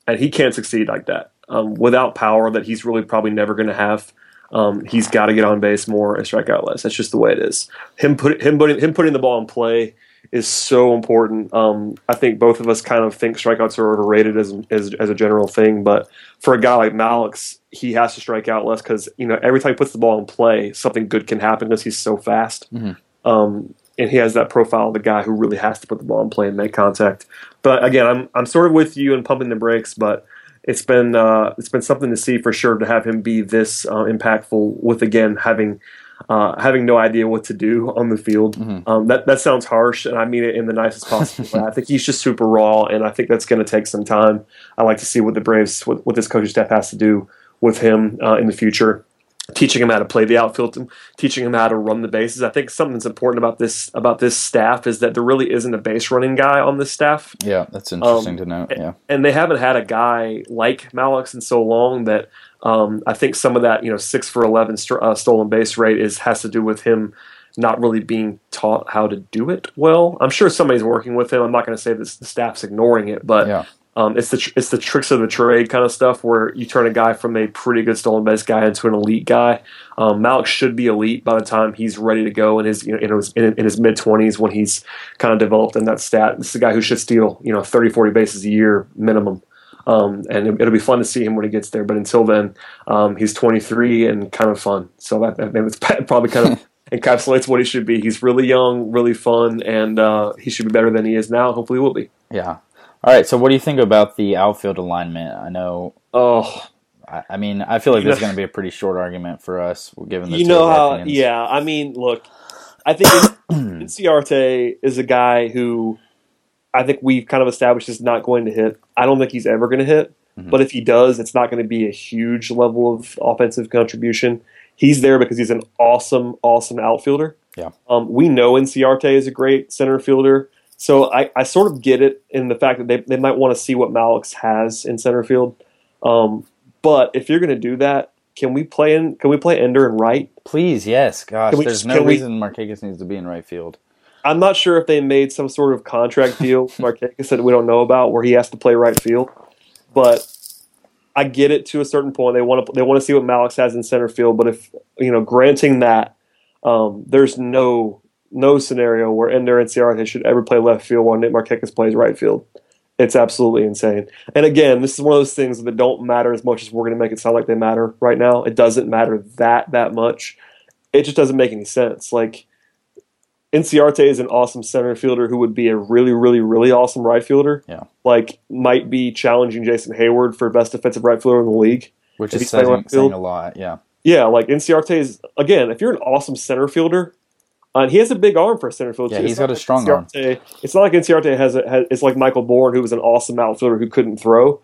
and he can't succeed like that um, without power that he's really probably never going to have. Um, he's got to get on base more and strike out less. That's just the way it is. Him put him putting him putting the ball in play is so important. Um, I think both of us kind of think strikeouts are overrated as, as as a general thing, but for a guy like Mallex, he has to strike out less because you know every time he puts the ball in play, something good can happen because he's so fast. Um, and he has that profile of the guy who really has to put the ball in play and make contact. But again, I'm I'm sort of with you and pumping the brakes, but it's been uh, it's been something to see for sure to have him be this uh, impactful with again having uh, having no idea what to do on the field. Um, that that sounds harsh, and I mean it in the nicest possible way. (laughs) I think he's just super raw, and I think that's going to take some time. I like to see what the Braves, what, what this coaching staff has to do with him uh, in the future teaching him how to play the outfield, teaching him how to run the bases. I think something that's important about this about this staff is that there really isn't a base running guy on this staff, yeah, that's interesting Um, to note. Yeah, and they haven't had a guy like Mallex in so long that um, I think some of that you know six for eleven st- uh, stolen base rate is has to do with him not really being taught how to do it well. I'm sure somebody's working with him. I'm not going to say that the staff's ignoring it, but yeah, um, it's the tr- it's the tricks of the trade kind of stuff where you turn a guy from a pretty good stolen base guy into an elite guy. Um, Mallex should be elite by the time he's ready to go in his you know in his, in, his mid twenties when he's kind of developed in that stat. This is a guy who should steal you know 30, 40 bases a year minimum. Um, and it, will be fun to see him when he gets there. But until then, um, he's 23 and kind of fun. So that, that it's (laughs) probably kind of (laughs) encapsulates what he should be. He's really young, really fun, and uh, he should be better than he is now. Hopefully, he will be. yeah. All right. So, what do you think about the outfield alignment? I know. Oh, I, I mean, I feel like this is going to be a pretty short argument for us, given the you two know how? opinions. Yeah, I mean, look, I think (clears throat) Inciarte is a guy who I think we've kind of established is not going to hit. I don't think he's ever going to hit, Mhm. but if he does, it's not going to be a huge level of offensive contribution. He's there because he's an awesome, awesome outfielder. Yeah. Um, we know Inciarte is a great center fielder. So I, I sort of get it in the fact that they, they might want to see what Mallex has in center field. Um, but if you're going to do that, can we play in? Can we play Ender and right? Please, yes. Gosh, there's just- no can we- reason Markakis needs to be in right field. I'm not sure if they made some sort of contract deal (laughs) Markakis that we don't know about where he has to play right field, but I get it to a certain point. They want to they want to see what Mallex has in center field, but if you know, granting that, um, there's no no scenario where Ender Inciarte should ever play left field while Nick Markakis plays right field. It's absolutely insane. And again, this is one of those things that don't matter as much as we're going to make it sound like they matter right now. It doesn't matter that that much. It just doesn't make any sense. Like Inciarte is an awesome center fielder who would be a really, really, really awesome right fielder. Yeah. Like might be challenging Jason Heyward for best defensive right fielder in the league. Which is saying, right saying a lot. Yeah. Yeah, like Inciarte is again. If you're an awesome center fielder, and he has a big arm for a center fielder. Yeah, too. he's got a strong arm. Inciarte- It's not like Inciarte has, a, has. It's like Michael Bourn, who was an awesome outfielder who couldn't throw.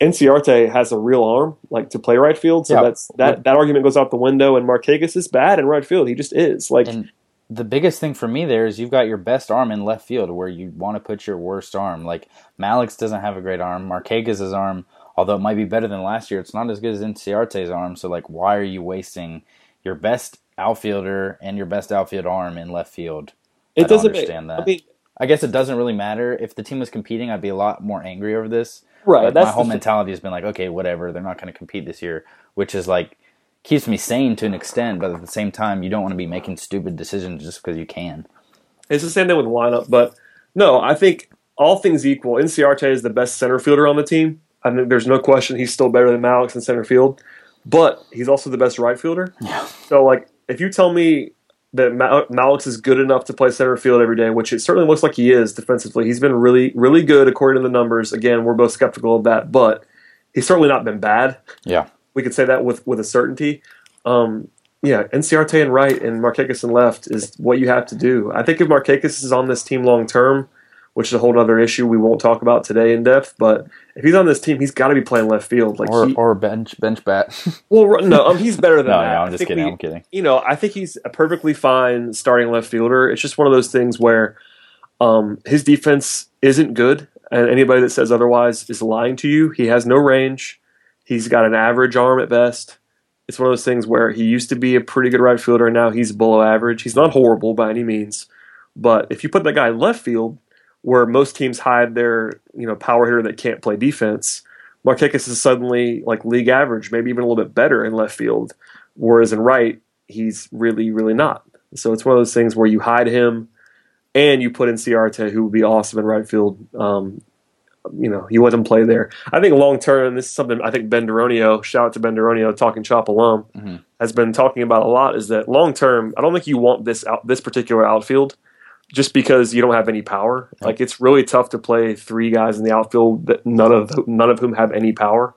Inciarte has a real arm, like to play right field. So Yeah. that's that. That argument goes out the window. And Markakis is bad in right field. He just is. Like And the biggest thing for me there is you've got your best arm in left field where you want to put your worst arm. Like Mallex doesn't have a great arm. Markakis's arm, although it might be better than last year, it's not as good as Inciarte's arm. So like, why are you wasting your best outfielder and your best outfield arm in left field? I it don't doesn't understand make, that. I mean, I guess it doesn't really matter if the team was competing. I'd be a lot more angry over this. right. But that's my whole mentality has been like, okay, whatever. They're not going to compete this year, which is like keeps me sane to an extent. But at the same time, you don't want to be making stupid decisions just because you can. It's the same thing with lineup, but no, I think all things equal, Inciarte is the best center fielder on the team. I think there's no question he's still better than Mallex in center field, but he's also the best right fielder. Yeah. So, like, if you tell me that Ma- Mallex is good enough to play center field every day, which it certainly looks like he is defensively, he's been really, really good according to the numbers. Again, we're both skeptical of that, but he's certainly not been bad Yeah. we could say that with with a certainty. Um, yeah, Inciarte and right and Markakis and left is what you have to do. I think if Markakis is on this team long term, which is a whole other issue we won't talk about today in depth, but if he's on this team, he's got to be playing left field. Like, Or he, or bench bench bat. (laughs) well, no, um, he's better than no, that. no, I'm just kidding. we- I'm kidding. you know, I think he's a perfectly fine starting left fielder. It's just one of those things where um, his defense isn't good, and anybody that says otherwise is lying to you. He has no range. He's got an average arm at best. It's one of those things where he used to be a pretty good right fielder, and now he's below average. He's not horrible by any means, but if you put that guy in left field, where most teams hide their you know power hitter that can't play defense, Markakis is suddenly like league average, maybe even a little bit better in left field, whereas in right he's really really not. So it's one of those things where you hide him, and you put Inciarte, who would be awesome in right field. Um, you know, you let him play there. I think long term, this is something I think Ben Duronio, shout out to Ben Duronio, talking chop alum, Mhm. has been talking about a lot. Is that long term? I don't think you want this out this particular outfield just because you don't have any power. Like it's really tough to play three guys in the outfield that none of none of whom have any power.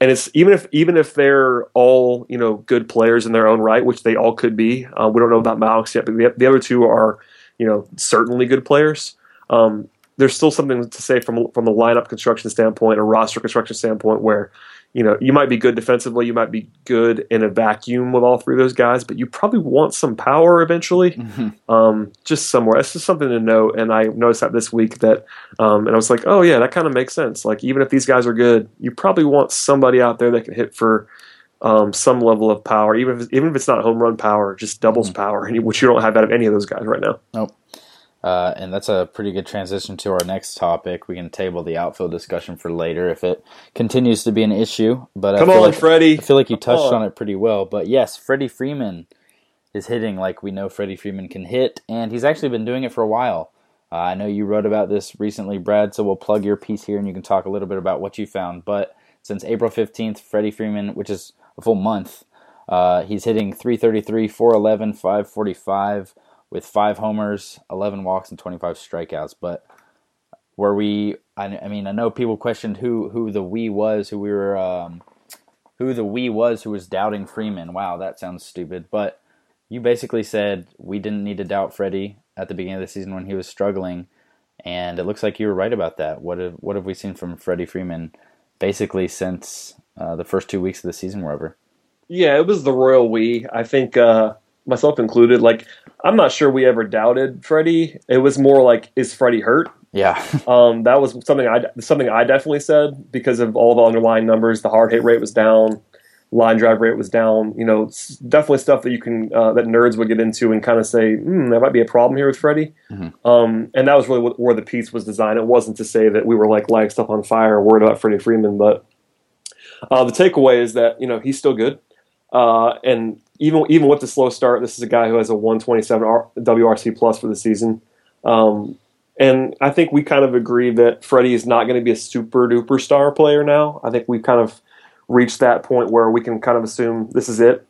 And it's even if even if they're all you know good players in their own right, which they all could be. Uh, we don't know about Mallex yet, but the, the other two are you know certainly good players. Um, there's still something to say from from a lineup construction standpoint, a roster construction standpoint, where you know you might be good defensively, you might be good in a vacuum with all three of those guys, but you probably want some power eventually, um, just somewhere. It's just something to note. And I noticed that this week that, um, and I was like, oh yeah, that kind of makes sense. Like even if these guys are good, you probably want somebody out there that can hit for. Um, some level of power, even if even if it's not home run power, just doubles power, (laughs) which you don't have out of any of those guys right now. Nope. Uh, and that's a pretty good transition to our next topic. We can table the outfield discussion for later if it continues to be an issue. But Come I feel on, like, Freddie. I feel like you touched on. on it pretty well. But yes, Freddie Freeman is hitting like we know Freddie Freeman can hit, and he's actually been doing it for a while. Uh, I know you wrote about this recently, Brad, so we'll plug your piece here and you can talk a little bit about what you found. But since April 15th, Freddie Freeman, which is a full month, uh, he's hitting 333, 411, 545 with five homers, 11 walks, and 25 strikeouts. But were we, I, I mean, I know people questioned who, who the we was, who we were, um, who the we was who was doubting Freeman. Wow, that sounds stupid. But you basically said we didn't need to doubt Freddie at the beginning of the season when he was struggling, and it looks like you were right about that. What have what have we seen from Freddie Freeman basically since uh, the first two weeks of the season were over? Yeah, it was the royal we. I think uh, myself included. Like, I'm not sure we ever doubted Freddie. It was more like, is Freddie hurt? Yeah, (laughs) (laughs) Um, that was something I something I definitely said because of all the underlying numbers. The hard hit rate was down. line drive rate was down. You know, it's definitely stuff that you can uh, that nerds would get into and kind of say, hmm, that might be a problem here with Freddie. Um, and that was really what, where the piece was designed. It wasn't to say that we were like lighting stuff on fire, or worried about Freddie Freeman, but uh, the takeaway is that you know he's still good. Uh, and even even with the slow start, this is a guy who has a 127 R- WRC plus for the season. Um, and I think we kind of agree that Freddie is not going to be a super duper star player now. I think we've kind of reached that point where we can kind of assume this is it.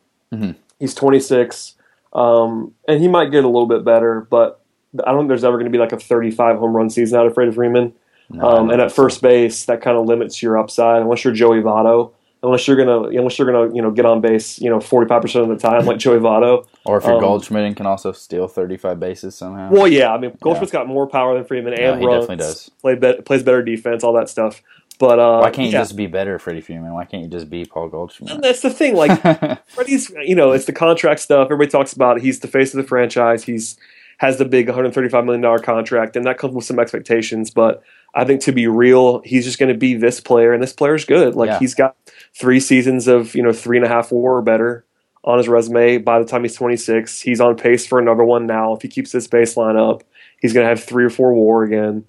He's 26, um, and he might get a little bit better, but I don't think there's ever going to be like a 35 home run season out of Freddie Freeman. um, and at first base, that kind of limits your upside unless you're Joey Votto. Unless you're gonna, unless you're gonna, you know, get on base, you know, 45 percent of the time, like Joey Votto. Or if you're Um, Goldschmidt and can also steal 35 bases somehow. Well, yeah, I mean, Goldschmidt's got more power than Freeman Yeah, and he runs. definitely does. Play be- plays better defense, all that stuff. But uh, Why can't you yeah. just be better, Freddie Freeman? Why can't you just be Paul Goldschmidt? And that's the thing. Like (laughs) Freddie's, you know, it's the contract stuff. Everybody talks about. He's the face of the franchise. He's has the big 135 million dollar contract, and that comes with some expectations. But I think to be real, he's just going to be this player, and this player's good. Like Yeah. he's got three seasons of you know three and a half WAR or better on his resume. By the time he's 26, he's on pace for another one now. If he keeps this baseline up, he's going to have three or four WAR again,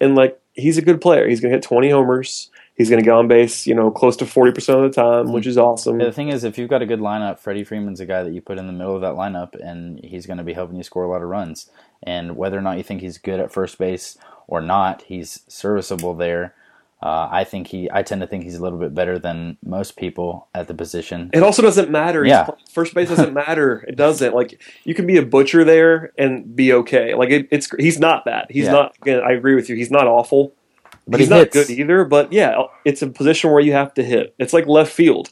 and like he's a good player. He's going to hit 20 homers. He's going to get on base, you know, close to 40% of the time, mm-hmm. which is awesome. Yeah, the thing is, if you've got a good lineup, Freddie Freeman's a guy that you put in the middle of that lineup, and he's going to be helping you score a lot of runs. And whether or not you think he's good at first base or not, he's serviceable there. Uh, I think he. I tend to think he's a little bit better than most people at the position. It also doesn't matter. Yeah. First base doesn't (laughs) matter. It doesn't. Like you can be a butcher there and be okay. Like it, it's he's not that. He's Yeah. not. Again, I agree with you. He's not awful. But he's he not good either. But yeah, it's a position where you have to hit. It's like left field.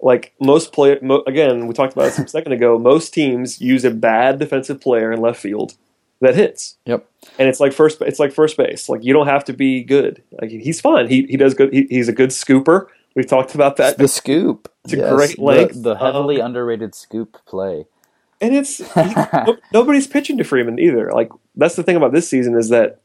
Like most play, mo- again, we talked about this a (laughs) second ago. Most teams use a bad defensive player in left field that hits, Yep. and it's like first. It's like first base. Like you don't have to be good. Like he's fine. He he does good. He, he's a good scooper. We've talked about that. The scoop. It's a great the- length. The, heavily Um, underrated scoop play. and it's (laughs) he- no- nobody's pitching to Freeman either. Like that's the thing about this season is that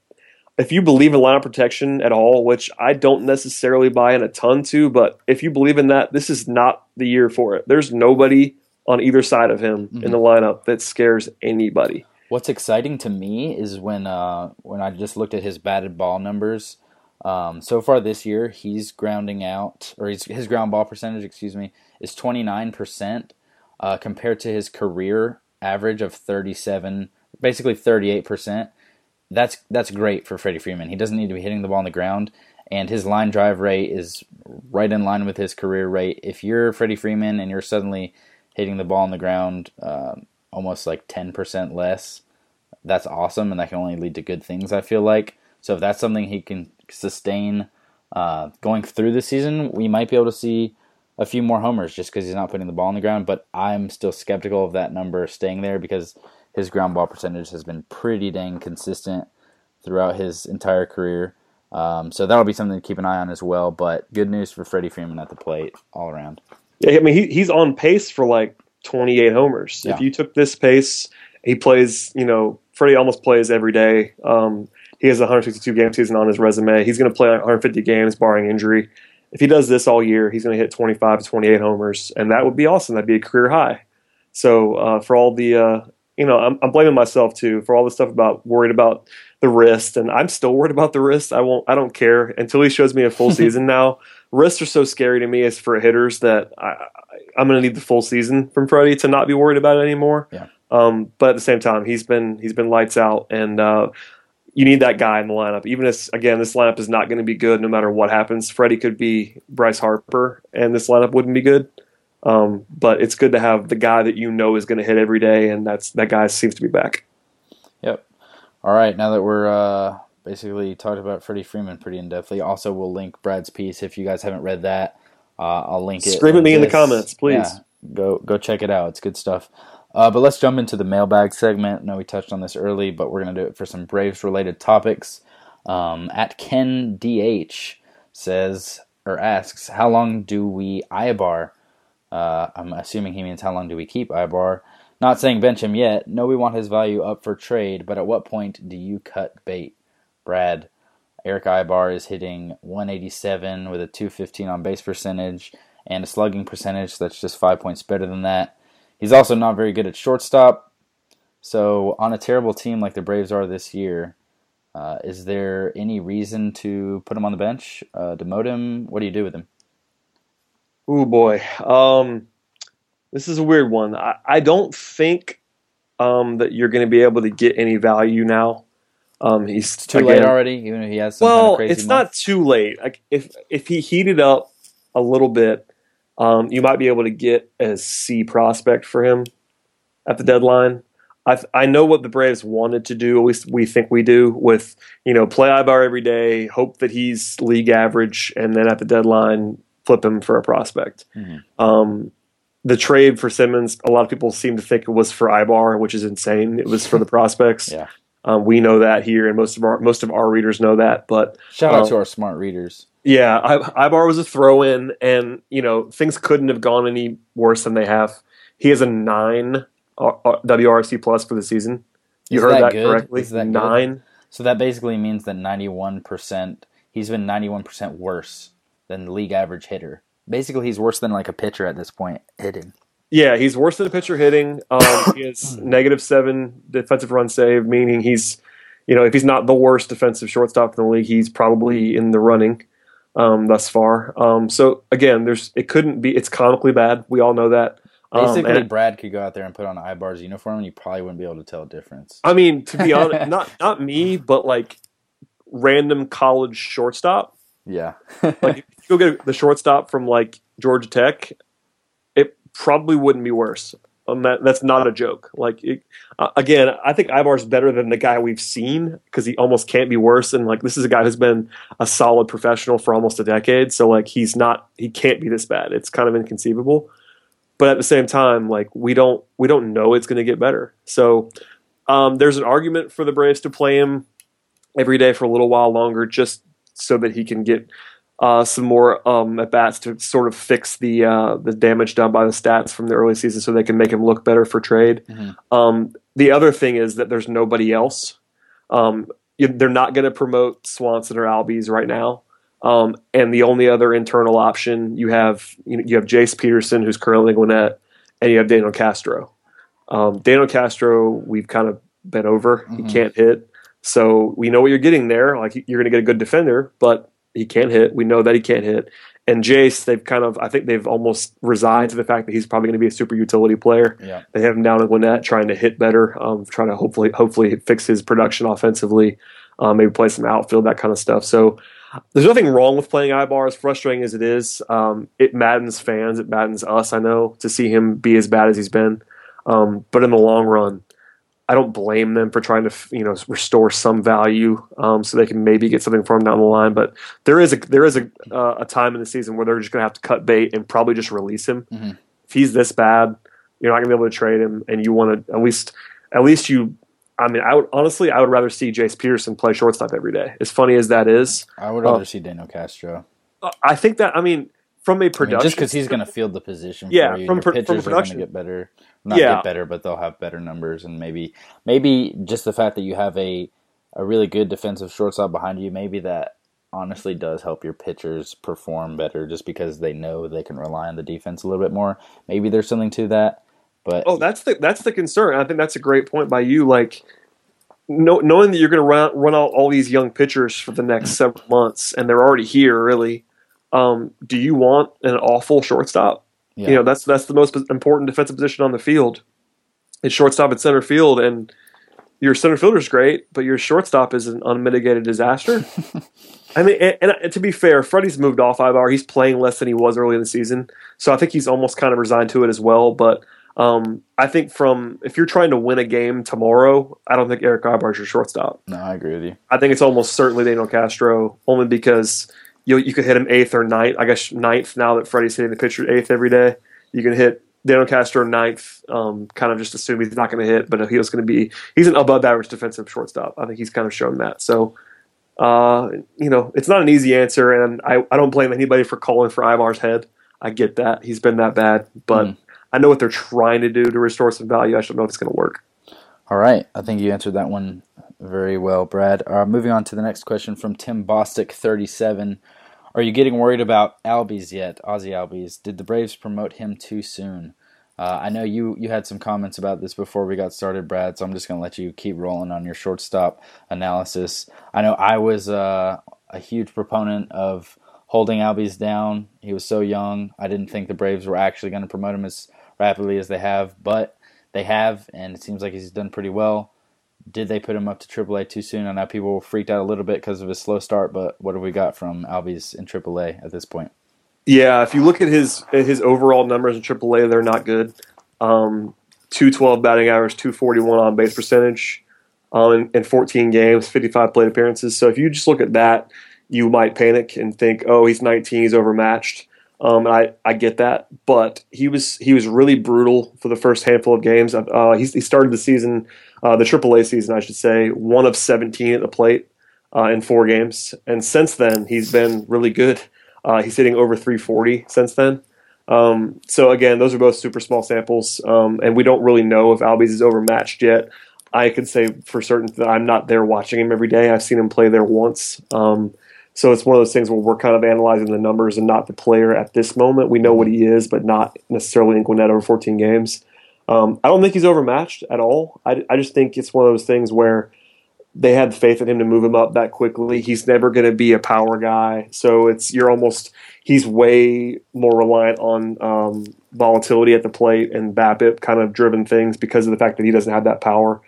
if you believe in lineup protection at all, which I don't necessarily buy in a ton to, but if you believe in that, this is not the year for it. There's nobody on either side of him in the lineup that scares anybody. What's exciting to me is when uh, when I just looked at his batted ball numbers. Um, so far this year, he's grounding out, or his ground ball percentage, excuse me, is twenty nine percent, uh, compared to his career average of thirty seven, basically thirty eight percent. That's that's great for Freddie Freeman. He doesn't need to be hitting the ball on the ground, and his line drive rate is right in line with his career rate. If you're Freddie Freeman and you're suddenly hitting the ball on the ground, um, almost like ten percent less, that's awesome, and that can only lead to good things. I feel like so if that's something he can sustain uh, going through the season, we might be able to see a few more homers just because he's not putting the ball on the ground. But I'm still skeptical of that number staying there because his ground ball percentage has been pretty dang consistent throughout his entire career. Um, so that'll be something to keep an eye on as well. But good news for Freddie Freeman at the plate all around. Yeah, I mean he, he's on pace for like 28 homers. Yeah. If you took this pace, he plays. You know, Freddie almost plays every day. Um, he has 162 game season on his resume. He's going to play 150 games barring injury. If he does this all year, he's going to hit 25 to 28 homers, and that would be awesome. That'd be a career high. So uh, for all the, uh, you know, I'm, I'm blaming myself too for all the stuff about worried about the wrist, and I'm still worried about the wrist. I won't. I don't care until he shows me a full (laughs) season. Now wrists are so scary to me as for hitters that I, I, I'm going to need the full season from Freddie to not be worried about it anymore. Yeah. Um, but at the same time, he's been he's been lights out, and uh, you need that guy in the lineup. Even if again, this lineup is not going to be good no matter what happens. Freddie could be Bryce Harper, and this lineup wouldn't be good. Um, but it's good to have the guy that you know is going to hit every day, and that's that guy seems to be back. Yep. All right. Now that we're uh, basically talked about Freddie Freeman pretty in depthly, also we'll link Brad's piece if you guys haven't read that. Uh, I'll link it. Scream at me in the comments, please. Yeah, go go check it out. It's good stuff. Uh, but let's jump into the mailbag segment. I know we touched on this early, but we're gonna do it for some Braves related topics. Um, at Ken DH says or asks, how long do we Aybar? Uh, I'm assuming he means how long do we keep Aybar? Not saying bench him yet. No, we want his value up for trade, but at what point do you cut bait? Brad, Erick Aybar is hitting 187 with a 215 on base percentage and a slugging percentage that's just five points better than that. He's also not very good at shortstop. So on a terrible team like the Braves are this year, uh, is there any reason to put him on the bench, uh, demote him? What do you do with him? Oh boy, um, this is a weird one. I, I don't think um, that you're going to be able to get any value now. Um, he's It's too late already, even if he has some kind Well, of crazy it's month? not too late. Like if if he heated up a little bit, um, you might be able to get a C prospect for him at the deadline. I I know what the Braves wanted to do. At least we think we do. With you know, play Aybar every day, hope that he's league average, and then at the deadline, flip him for a prospect. Mhm. Um, the trade for Simmons, a lot of people seem to think it was for Aybar, which is insane. It was for the (laughs) prospects. Yeah. Um, we know that here, and most of our most of our readers know that. But Shout out um, to our smart readers. yeah, I, Aybar was a throw in, and you know things couldn't have gone any worse than they have. He has a nine uh, uh, WRC plus for the season. You Is heard that that, good? correctly. Is that good? nine. So that basically means that 91%, he's been 91% worse than the league average hitter. Basically, he's worse than like a pitcher at this point hitting. Yeah, he's worse than a pitcher hitting. Um, he has (clears throat) negative seven defensive run save, meaning he's, you know, if he's not the worst defensive shortstop in the league, he's probably in the running um, thus far. Um, so again, there's it couldn't be. It's comically bad. We all know that. Um, Basically, and- Brad could go out there and put on Aybar's uniform, and you probably wouldn't be able to tell a difference. I mean, to be honest, (laughs) not not me, but like random college shortstop. Yeah. Like if you go get the shortstop from like Georgia Tech, probably wouldn't be worse. Um, that, that's not a joke. Like it, uh, again, I think Aybar's better than the guy we've seen because he almost can't be worse. And like this is a guy who's been a solid professional for almost a decade, so like he's not he can't be this bad. It's kind of inconceivable. But at the same time, like we don't we don't know it's going to get better. So um, there's an argument for the Braves to play him every day for a little while longer, just so that he can get uh, some more um, at bats to sort of fix the uh, the damage done by the stats from the early season, so they can make him look better for trade. Mhm. Um, the other thing is that there's nobody else. Um, they're not going to promote Swanson or Albies right now. Um, and the only other internal option you have you, know, you have Jace Peterson, who's currently in Gwinnett, and you have Daniel Castro. Um, Daniel Castro, we've kind of been over. Mhm. He can't hit, so we know what you're getting there. Like you're going to get a good defender, but he can't hit. We know that he can't hit. And Jace, they've kind of, I think they've almost resigned to the fact that he's probably going to be a super utility player. yeah. They have him down in Gwinnett trying to hit better, um, trying to hopefully hopefully fix his production offensively, um, maybe play some outfield, that kind of stuff. So there's nothing wrong with playing Aybar, as frustrating as it is. Um, it maddens fans, it maddens us, I know, to see him be as bad as he's been. Um, but in the long run, I don't blame them for trying to you know restore some value um, so they can maybe get something from him down the line. But there is a there is a uh, a time in the season where they're just going to have to cut bait and probably just release him. Mhm. If he's this bad, you're not going to be able to trade him, and you want to at least at least you. I mean, I would honestly, I would rather see Jace Peterson play shortstop every day. As funny as that is, I would rather see Daniel Castro. uh, I think that I mean from a I mean, just because he's going to field the position Yeah, for you. from Your from pitchers are going to production. get better. Not Yeah. get better, but they'll have better numbers. And maybe maybe just the fact that you have a, a really good defensive shortstop behind you, maybe that honestly does help your pitchers perform better just because they know they can rely on the defense a little bit more. Maybe there's something to that. But Oh, that's the that's the concern. I think that's a great point by you. Like, know, knowing that you're going to run run out all these young pitchers for the next several months, and they're already here. Really, um, do you want an awful shortstop? yeah. You know, that's that's the most important defensive position on the field. It's shortstop and center field, and your center fielder is great, but your shortstop is an unmitigated disaster. (laughs) I mean, and, and to be fair, Fredi's moved off Aybar. He's playing less than he was early in the season, so I think he's almost kind of resigned to it as well. But um, I think from if you're trying to win a game tomorrow, I don't think Erick Aybar is your shortstop. no, I agree with you. I think it's almost certainly Daniel Castro, only because you you could hit him eighth or ninth. I guess ninth now that Fredi's hitting the pitcher eighth every day. You can hit Daniel Castro ninth. Um, kind of just assume he's not going to hit, but he's going to be he's an above average defensive shortstop. I think he's kind of shown that. So. Uh, you know, it's not an easy answer, and I, I don't blame anybody for calling for Aybar's head. I get that he's been that bad, but Mm. I know what they're trying to do to restore some value. I just don't know if it's going to work. All right. I think you answered that one very well, Brad. Uh, moving on to the next question from Tim Bostick, 37. Are you getting worried about Albies yet, Ozzy Albies? Did the Braves promote him too soon? Uh, I know you you had some comments about this before we got started, Brad. So I'm just going to let you keep rolling on your shortstop analysis. I know I was uh, a huge proponent of holding Albies down. He was so young. I didn't think the Braves were actually going to promote him as rapidly as they have, but they have, and it seems like he's done pretty well. Did they put him up to AAA too soon? I know people were freaked out a little bit because of his slow start, but what have we got from Albies in AAA at this point? Yeah, if you look at his his overall numbers in AAA, they're not good. Um, 212 batting average, 241 on base percentage um, in, in 14 games, 55 plate appearances. So if you just look at that, you might panic and think, oh, he's 19, he's overmatched. Um, and I, I get that, but he was he was really brutal for the first handful of games. Uh, he, he started the season, uh, the AAA season, I should say, one of 17 at the plate uh, in four games, and since then he's been really good. Uh, he's hitting over 340 since then. Um, so again, those are both super small samples, um, and we don't really know if Albies is overmatched yet. I can say for certain that I'm not there watching him every day. I've seen him play there once. Um, so it's one of those things where we're kind of analyzing the numbers and not the player at this moment. We know what he is, but not necessarily in Gwinnett over 14 games. Um, I don't think he's overmatched at all. I, I just think it's one of those things where they had faith in him to move him up that quickly. He's never going to be a power guy, so it's you're almost he's way more reliant on um, volatility at the plate and BABIP kind of driven things because of the fact that he doesn't have that power.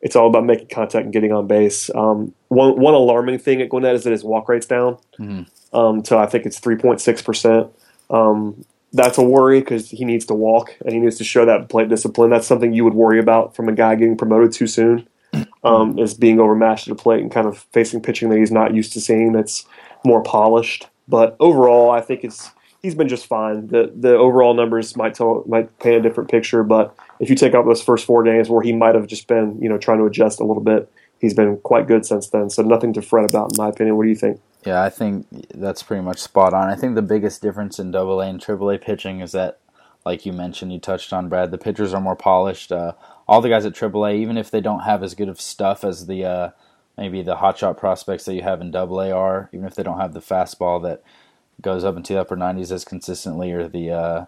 It's all about making contact and getting on base. Um, one one alarming thing at Gwinnett is that his walk rate's down mm-hmm. um, to I think it's three point six percent. Um, that's a worry because he needs to walk and he needs to show that plate discipline. That's something you would worry about from a guy getting promoted too soon (clears throat) um, is being overmatched at the plate and kind of facing pitching that he's not used to seeing that's more polished. But overall, I think it's he's been just fine. The the overall numbers might tell might paint a different picture, but if you take out those first four games where he might have just been you know trying to adjust a little bit, he's been quite good since then. So nothing to fret about, in my opinion. What do you think? Yeah, I think that's pretty much spot on. I think the biggest difference in Double A and Triple A pitching is that, like you mentioned, you touched on Brad, the pitchers are more polished. Uh, all the guys at AAA, even if they don't have as good of stuff as the uh, maybe the hotshot prospects that you have in AA are, even if they don't have the fastball that goes up into the upper 90s as consistently, or the uh,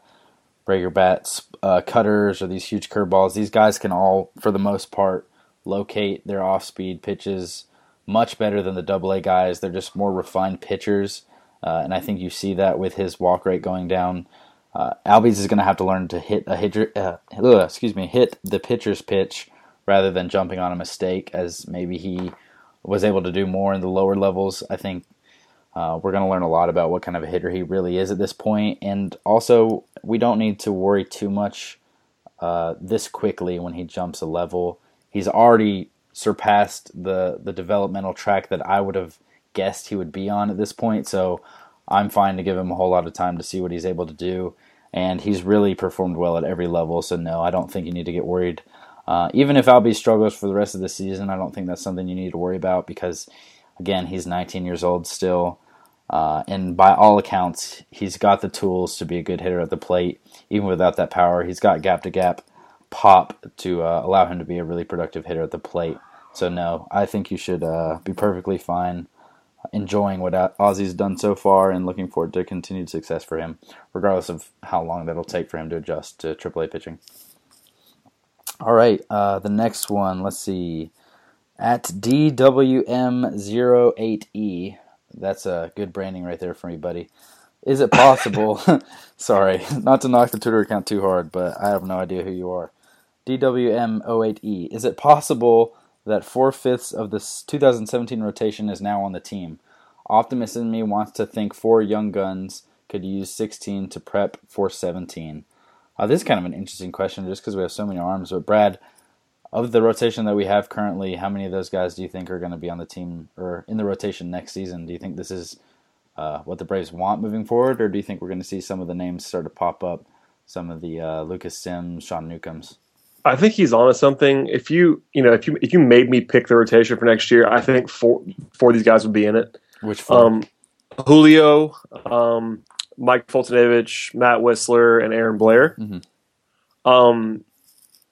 breaker bats, uh, cutters, or these huge curveballs, these guys can all, for the most part, locate their off speed pitches much better than the AA guys. They're just more refined pitchers. Uh, and I think you see that with his walk rate going down uh, Albies is going to have to learn to hit a hit, uh, excuse me, hit the pitcher's pitch rather than jumping on a mistake, as maybe he was able to do more in the lower levels. I think uh, we're going to learn a lot about what kind of a hitter he really is at this point, and also we don't need to worry too much uh, this quickly when he jumps a level. He's already surpassed the the developmental track that I would have guessed he would be on at this point. So I'm fine to give him a whole lot of time to see what he's able to do. And he's really performed well at every level. So, no, I don't think you need to get worried. Uh, even if Albie struggles for the rest of the season, I don't think that's something you need to worry about because, again, he's 19 years old still. Uh, and by all accounts, he's got the tools to be a good hitter at the plate, even without that power. He's got gap to gap pop to uh, allow him to be a really productive hitter at the plate. So, no, I think you should uh, be perfectly fine enjoying what Ozzy's done so far and looking forward to continued success for him, regardless of how long that'll take for him to adjust to AAA pitching. All right, uh, the next one, let's see. At DWM08E, that's a good branding right there for me, buddy. Is it possible? (laughs) (laughs) sorry, not to knock the Twitter account too hard, but I have no idea who you are. DWM08E. Is it possible that four fifths of this 2017 rotation is now on the team. Optimist in me wants to think four young guns could use 16 to prep for 17. Uh, this is kind of an interesting question just because we have so many arms. But, Brad, of the rotation that we have currently, how many of those guys do you think are going to be on the team or in the rotation next season? Do you think this is uh, what the Braves want moving forward, or do you think we're going to see some of the names start to pop up? Some of the uh, Lucas Sims, Sean Newcombs? I think he's on to something. If you you know if you if you made me pick the rotation for next year, I think four four of these guys would be in it. Which four? Um, Julio, um, Mike Foltynewicz, Matt Wisler, and Aaron Blair. Mm-hmm. Um,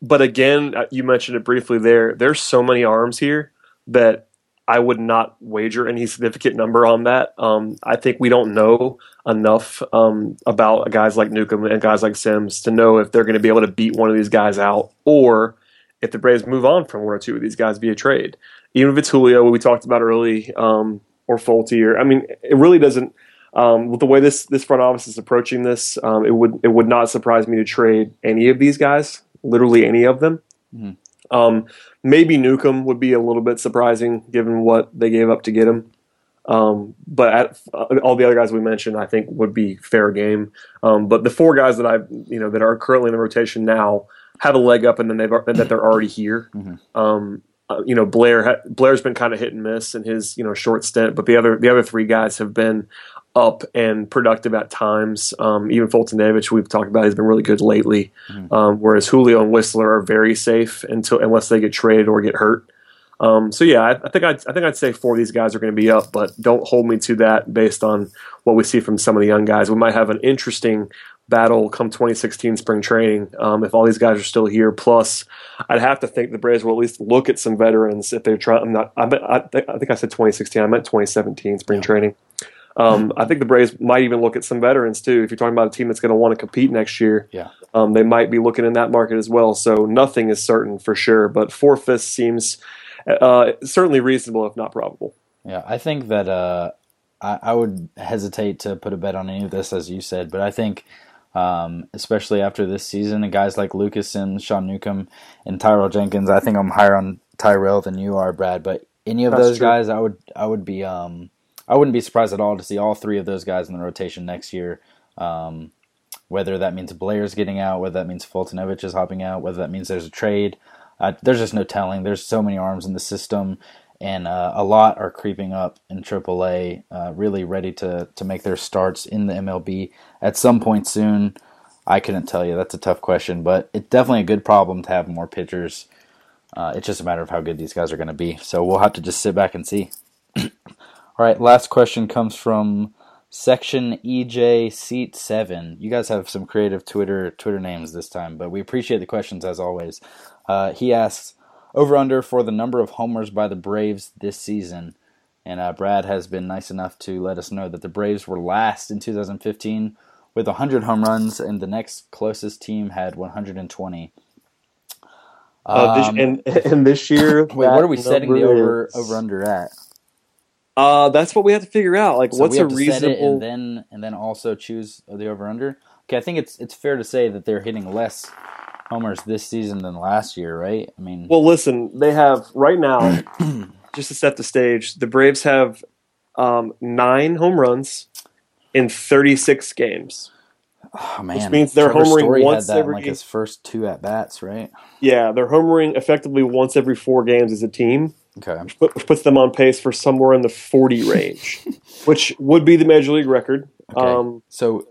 but again, uh, you mentioned it briefly there. There's so many arms here that I would not wager any significant number on that. Um, I think we don't know enough um, about guys like Newcomb and guys like Sims to know if they're going to be able to beat one of these guys out or if the Braves move on from one or two of these guys via trade. Even if it's Julio, we talked about early, um, or Folty, or I mean, it really doesn't. Um, with the way this this front office is approaching this, um, it would it would not surprise me to trade any of these guys, literally any of them. Um, maybe Newcomb would be a little bit surprising given what they gave up to get him. Um, but at, uh, all the other guys we mentioned, I think would be fair game. Um, but the four guys that I, you know, that are currently in the rotation now have a leg up, and then they've that they're already here. Um, uh, you know, Blair ha- Blair's been kind of hit and miss in his you know short stint, but the other the other three guys have been up and productive at times. Um, even Fulton Davis, we've talked about, he's been really good lately. Um, whereas Julio and Wisler are very safe until unless they get traded or get hurt. Um, so yeah, I, I think I'd, I think I'd say four of these guys are going to be up, but don't hold me to that based on what we see from some of the young guys. We might have an interesting battle come 2016 spring training um, if all these guys are still here. Plus, I'd have to think the Braves will at least look at some veterans if they're trying. I'm not. I, I, think, I think I said 2016. I meant 2017 spring training. Um, I think the Braves might even look at some veterans too. If you're talking about a team that's going to want to compete next year, Yeah. um, they might be looking in that market as well. So nothing is certain for sure, but four fifths seems uh, certainly reasonable, if not probable. Yeah, I think that uh, I, I would hesitate to put a bet on any of this, as you said, but I think, um, especially after this season, and guys like Lucas Sims, Sean Newcomb, and Tyrell Jenkins, I think I'm higher on Tyrell than you are, Brad. But any of That's those true. guys, I would I would be um, I wouldn't be surprised at all to see all three of those guys in the rotation next year. Um, whether that means Blair's getting out, whether that means Foltynewicz is hopping out, whether that means there's a trade. Uh, there's just no telling. There's so many arms in the system, and uh, a lot are creeping up in AAA, uh, really ready to to make their starts in the MLB at some point soon. I couldn't tell you. That's a tough question, but it's definitely a good problem to have more pitchers. Uh, it's just a matter of how good these guys are going to be. So we'll have to just sit back and see. (clears throat) All right, last question comes from section EJ seat seven. You guys have some creative Twitter Twitter names this time, but we appreciate the questions as always. Uh, he asks over under for the number of homers by the Braves this season, and uh, Brad has been nice enough to let us know that the Braves were last in 2015 with 100 home runs, and the next closest team had 120. Uh, this, Um, and and this year, (laughs) Wait, what are we setting the over is- over under at? Uh, that's what we have to figure out. Like, So what's a have to set it reasonable? and then and then also choose the over under. Okay, I think it's it's fair to say that they're hitting less homers this season than last year, right? I mean, Well, listen, they have right now, (clears throat) just to set the stage, the Braves have um, nine home runs in 36 games. oh man, means they're Trevor homering Story once had that in, every- like his first two at bats, right? Yeah, they're homering effectively once every four games as a team, Okay, which puts them on pace for somewhere in the 40 (laughs) range, which would be the major league record. okay. Um, so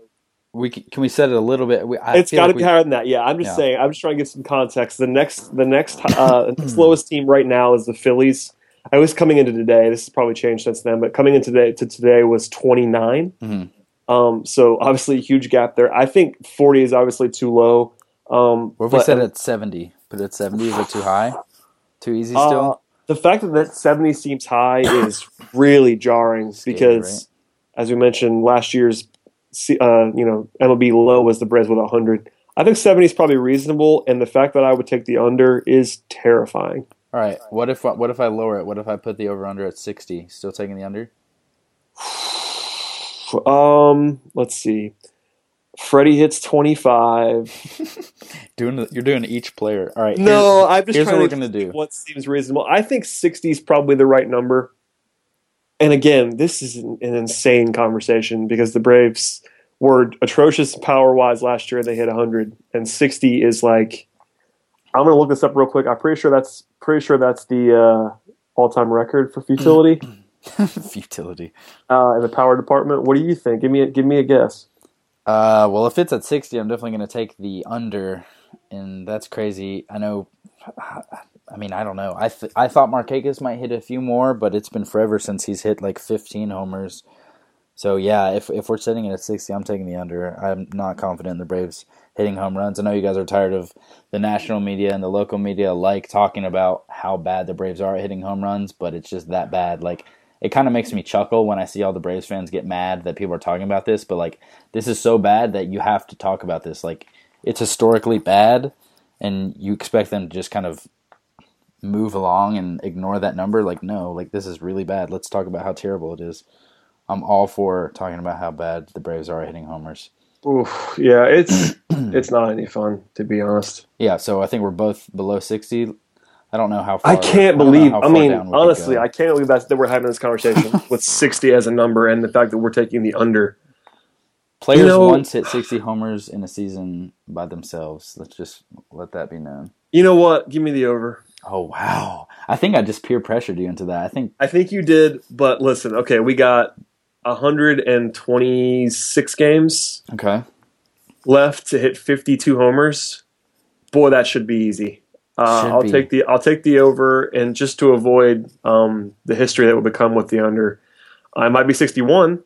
we can, can we set it a little bit? We, I it's got to like be we- higher than that. Yeah, I'm just Yeah. saying. I'm just trying to get some context. The next, the next, uh, (clears throat) slowest team right now is the Phillies. I was coming into today. This has probably changed since then, but coming into today to today was 29. Mhm. Um, so obviously a huge gap there. I think 40 is obviously too low. Um, What if we but- set it at seventy? Put it at seventy. Is it too high? Too easy uh, still? The fact that that 70 seems high (coughs) is really jarring Scary, because, as we mentioned, last year's uh, you know MLB low was the Braves with 100. I think 70 is probably reasonable, and the fact that I would take the under is terrifying. All right. What if what if I lower it? What if I put the over under at sixty? Still taking the under? (sighs) Um, let's see. Freddie hits 25. (laughs) Doing you're doing each player. All right. No, I'm just here's trying what to we're gonna do. what seems reasonable. I think 60 is probably the right number. And again, this is an, an insane conversation because the Braves were atrocious power wise last year. They hit 100, and 60 is like. I'm gonna look this up real quick. I'm pretty sure that's pretty sure that's the uh, all time record for futility (clears throat) Futility. uh, in the power department. What do you think? Give me a, give me a guess. Uh, well, if it's at 60, I'm definitely going to take the under, and that's crazy. I know. I mean, I don't know. I th- I thought Markakis might hit a few more, but it's been forever since he's hit like 15 homers. So yeah, if if we're sitting at 60, I'm taking the under. I'm not confident in the Braves hitting home runs. I know you guys are tired of the national media and the local media like talking about how bad the Braves are at hitting home runs, but it's just that bad. Like it kind of makes me chuckle when I see all the Braves fans get mad that people are talking about this, but like this is so bad that you have to talk about this. Like it's historically bad and you expect them to just kind of move along and ignore that number. Like no, like this is really bad. Let's talk about how terrible it is. I'm all for talking about how bad the Braves are at hitting homers. Oof, yeah, it's (clears throat) it's not any fun to be honest. Yeah, so I think we're both below 60. I don't know how far. I can't believe. how I mean, down we could honestly. I can't believe that, that we're having this conversation (laughs) with 60 as a number and the fact that we're taking the under. players you know- once hit 60 homers in a season by themselves. Let's just let that be known. You know what? Give me the over. Oh wow! I think I just peer pressured you into that. I think I think you did, but listen, okay, we got 126 games okay. left to hit 52 homers. Boy, that should be easy. Uh, I'll be. take the I'll take the over, and just to avoid um, the history that will become with the under, I might be 61,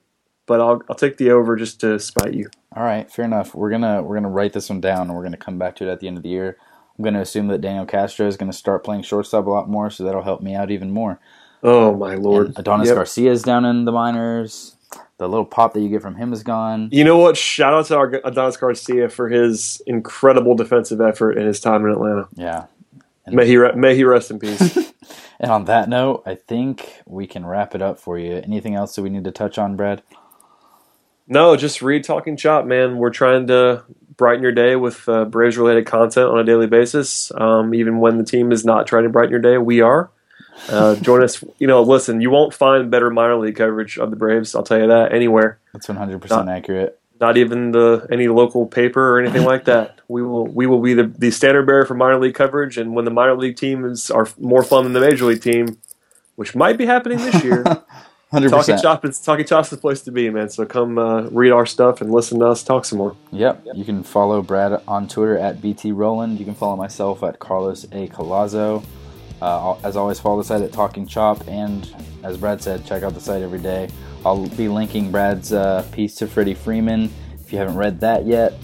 but I'll I'll take the over just to spite you. All right, fair enough. We're gonna we're gonna write this one down, and we're gonna come back to it at the end of the year. I'm gonna assume that Daniel Castro is gonna start playing shortstop a lot more, so that'll help me out even more. Oh my lord! And Adonis Yep. Garcia is down in the minors. The little pop that you get from him is gone. You know what? Shout out to our Adonis Garcia for his incredible defensive effort in his time in Atlanta. Yeah. May he re- may he rest in peace. (laughs) And on that note, I think we can wrap it up for you. Anything else that we need to touch on, Brad? no, just read Talking Chop, man. We're trying to brighten your day with uh, Braves related content on a daily basis. Um, even when the team is not trying to brighten your day, we are. Uh, (laughs) join us. You know, listen, you won't find better minor league coverage of the Braves. I'll tell you that anywhere. That's 100% Not- accurate. Not even the any local paper or anything like that. We will we will be the, the standard bearer for minor league coverage. And when the minor league team is are more fun than the major league team, which might be happening this year. (laughs) 100%. Talking Chop is Talking Chop's the place to be, man. So come uh, read our stuff and listen to us talk some more. Yep. You can follow Brad on Twitter at BT Rowland. You can follow myself at Carlos A. Collazo. Uh, as always, follow the site at Talking Chop. And as Brad said, check out the site every day. I'll be linking Brad's uh, piece to Freddie Freeman if you haven't read that yet.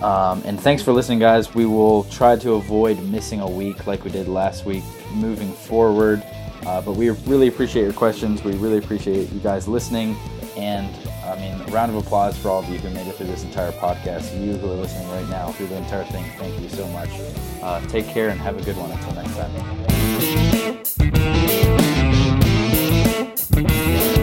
Um, and thanks for listening, guys. We will try to avoid missing a week like we did last week moving forward. Uh, but we really appreciate your questions. We really appreciate you guys listening. And I mean, a round of applause for all of you who made it through this entire podcast. You who are listening right now through the entire thing, thank you so much. Uh, take care and have a good one until next time.